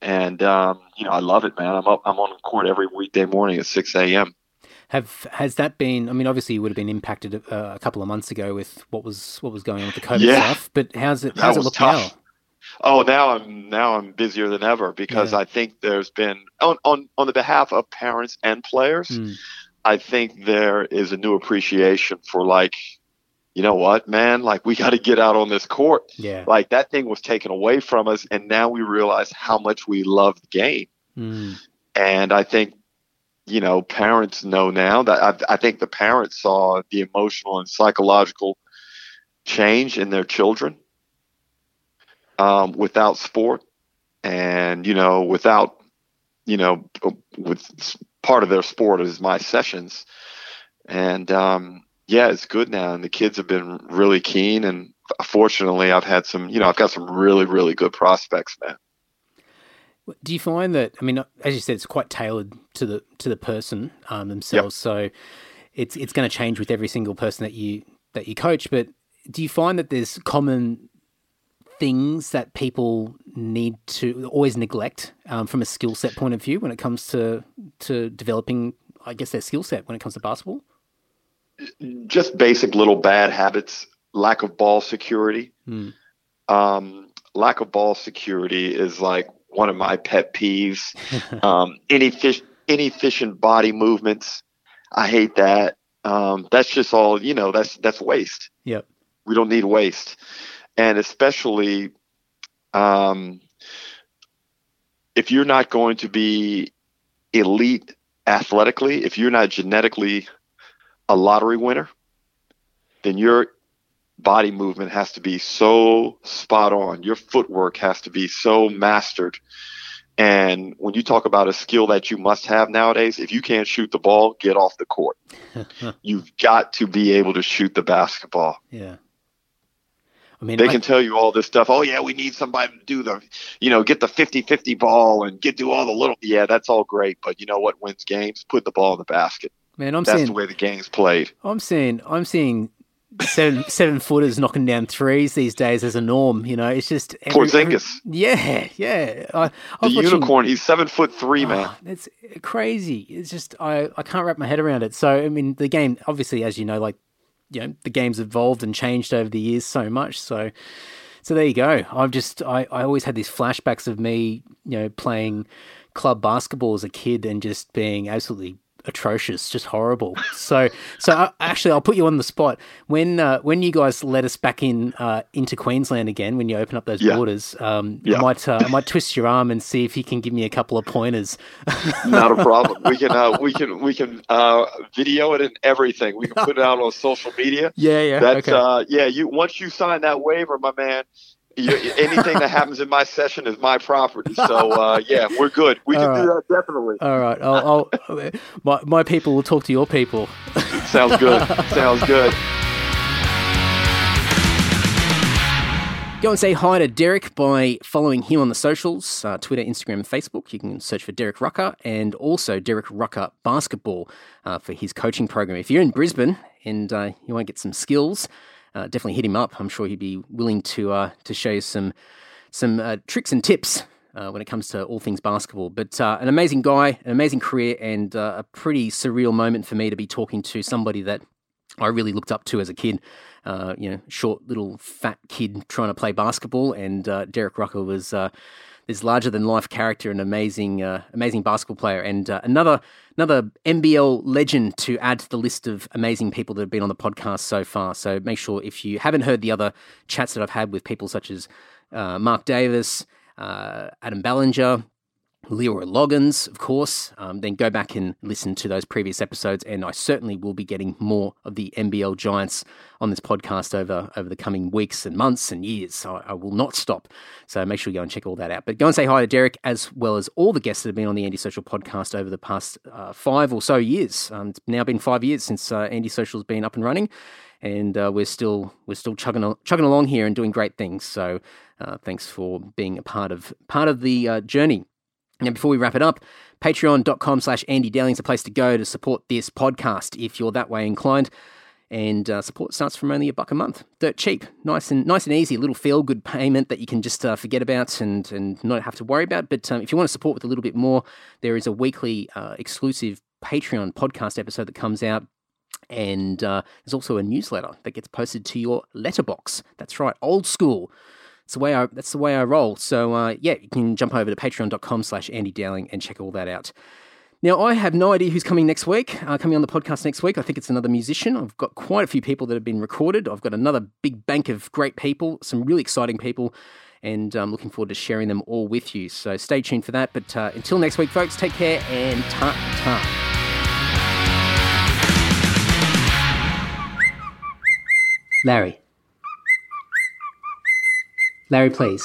And um, you know, I love it, man. I'm up. I'm on the court every weekday morning at 6 a.m. Have has that been? I mean, obviously, you would have been impacted uh, a couple of months ago with what was what was going on with the COVID Yeah. stuff. But how's it? How's it look tough. now? Oh, now I'm now I'm busier than ever because Yeah. I think there's been on, on on the behalf of parents and players. Mm. I think there is a new appreciation for like, you know what, man, like we got to get out on this court. Yeah. Like that thing was taken away from us, and now we realize how much we love the game. Mm. And I think, you know, parents know now that I, I think the parents saw the emotional and psychological change in their children um, without sport and, you know, without, you know, with part of their sport is my sessions. And, um, yeah, it's good now. And the kids have been really keen. And fortunately, I've had some, you know, I've got some really, really good prospects, man. Do you find that? I mean, as you said, it's quite tailored to the to the person um, themselves. So it's it's going to change with every single person that you that you coach. But do you find that there's common things that people need to always neglect um, from a skill set point of view when it comes to to developing, I guess, their skill set when it comes to basketball? Just basic little bad habits, lack of ball security. Hmm. Um, lack of ball security is like one of my pet peeves. um, ineffic- inefficient body movements. I hate that. Um, that's just all, you know, that's, that's waste. Yep. We don't need waste. And especially, um, if you're not going to be elite athletically, if you're not genetically a lottery winner, then your body movement has to be so spot on. Your footwork has to be so mastered. And when you talk about a skill that you must have nowadays, if you can't shoot the ball, get off the court. You've got to be able to shoot the basketball. Yeah. I mean, They I- can tell you all this stuff. Oh yeah, we need somebody to do the, you know, get the 50-50 ball and get do all the little. Yeah, that's all great, but you know what wins games? Put the ball in the basket. Man, I'm That's seeing the way the game's played. I'm seeing I'm seeing seven seven footers knocking down threes these days as a norm. You know, it's just Porzingis. yeah, yeah. I, I the unicorn. He's seven foot three, oh, man. It's crazy. It's just I I can't wrap my head around it. So I mean, the game obviously, as you know, like you know, the game's evolved and changed over the years so much. So so there you go. I've just I I always had these flashbacks of me, you know, playing club basketball as a kid and just being absolutely atrocious, just horrible. So, so I, actually, I'll put you on the spot when uh, when you guys let us back in uh, into Queensland again. When you open up those yeah. borders, um, yeah. I might uh, I might twist your arm and see if you can give me a couple of pointers. Not a problem. We can uh, we can we can uh, video it and everything. We can put it out on social media. Yeah, yeah. That's okay. Uh, yeah. You once you sign that waiver, my man, anything that happens in my session is my property. So uh, yeah, we're good. We All can right. do that definitely. All right, I'll, I'll, my my people will talk to your people. Sounds good. Sounds good. Go and say hi to Derek by following him on the socials uh, Twitter, Instagram, and Facebook. You can search for Derek Rucker and also Derek Rucker Basketball uh, for his coaching program. If you're in Brisbane and uh, you want to get some skills, uh, definitely hit him up. I'm sure he'd be willing to uh, to show you some some uh, tricks and tips uh, when it comes to all things basketball. But uh, an amazing guy, an amazing career, and uh, a pretty surreal moment for me to be talking to somebody that I really looked up to as a kid. you know, short little fat kid trying to play basketball, and Derek Rucker was this larger than life character, an amazing, amazing basketball player, and another another NBL legend to add to the list of amazing people that have been on the podcast so far. So make sure if you haven't heard the other chats that I've had with people such as uh, Mark Davis, uh, Adam Ballinger, Leroy Loggins, of course. Um, then go back and listen to those previous episodes, and I certainly will be getting more of the NBL giants on this podcast over over the coming weeks and months and years. I, I will not stop. So make sure you go and check all that out. But go and say hi to Derek as well as all the guests that have been on the Andy Social podcast over the past uh, five or so years. Um, it's now been five years since uh, Andy Social has been up and running, and uh, we're still we're still chugging chugging along here and doing great things. So uh, thanks for being a part of part of the uh, journey. Now, before we wrap it up, patreon.com slash Andy Dowling is a place to go to support this podcast if you're that way inclined. And uh, support starts from only a buck a month. Dirt cheap, nice and nice and easy. Little feel good payment that you can just uh, forget about and and not have to worry about. But um, if you want to support with a little bit more, there is a weekly uh, exclusive Patreon podcast episode that comes out and uh, there's also a newsletter that gets posted to your letterbox. That's right, old school. That's the way I that's the way I roll. So uh, yeah, you can jump over to patreon.com slash Andy Dowling and check all that out. Now, I have no idea who's coming next week, uh, coming on the podcast next week. I think it's another musician. I've got quite a few people that have been recorded. I've got another big bank of great people, some really exciting people, and I'm looking forward to sharing them all with you. So stay tuned for that. But uh, until next week, folks, take care and ta ta. Larry. Larry, please.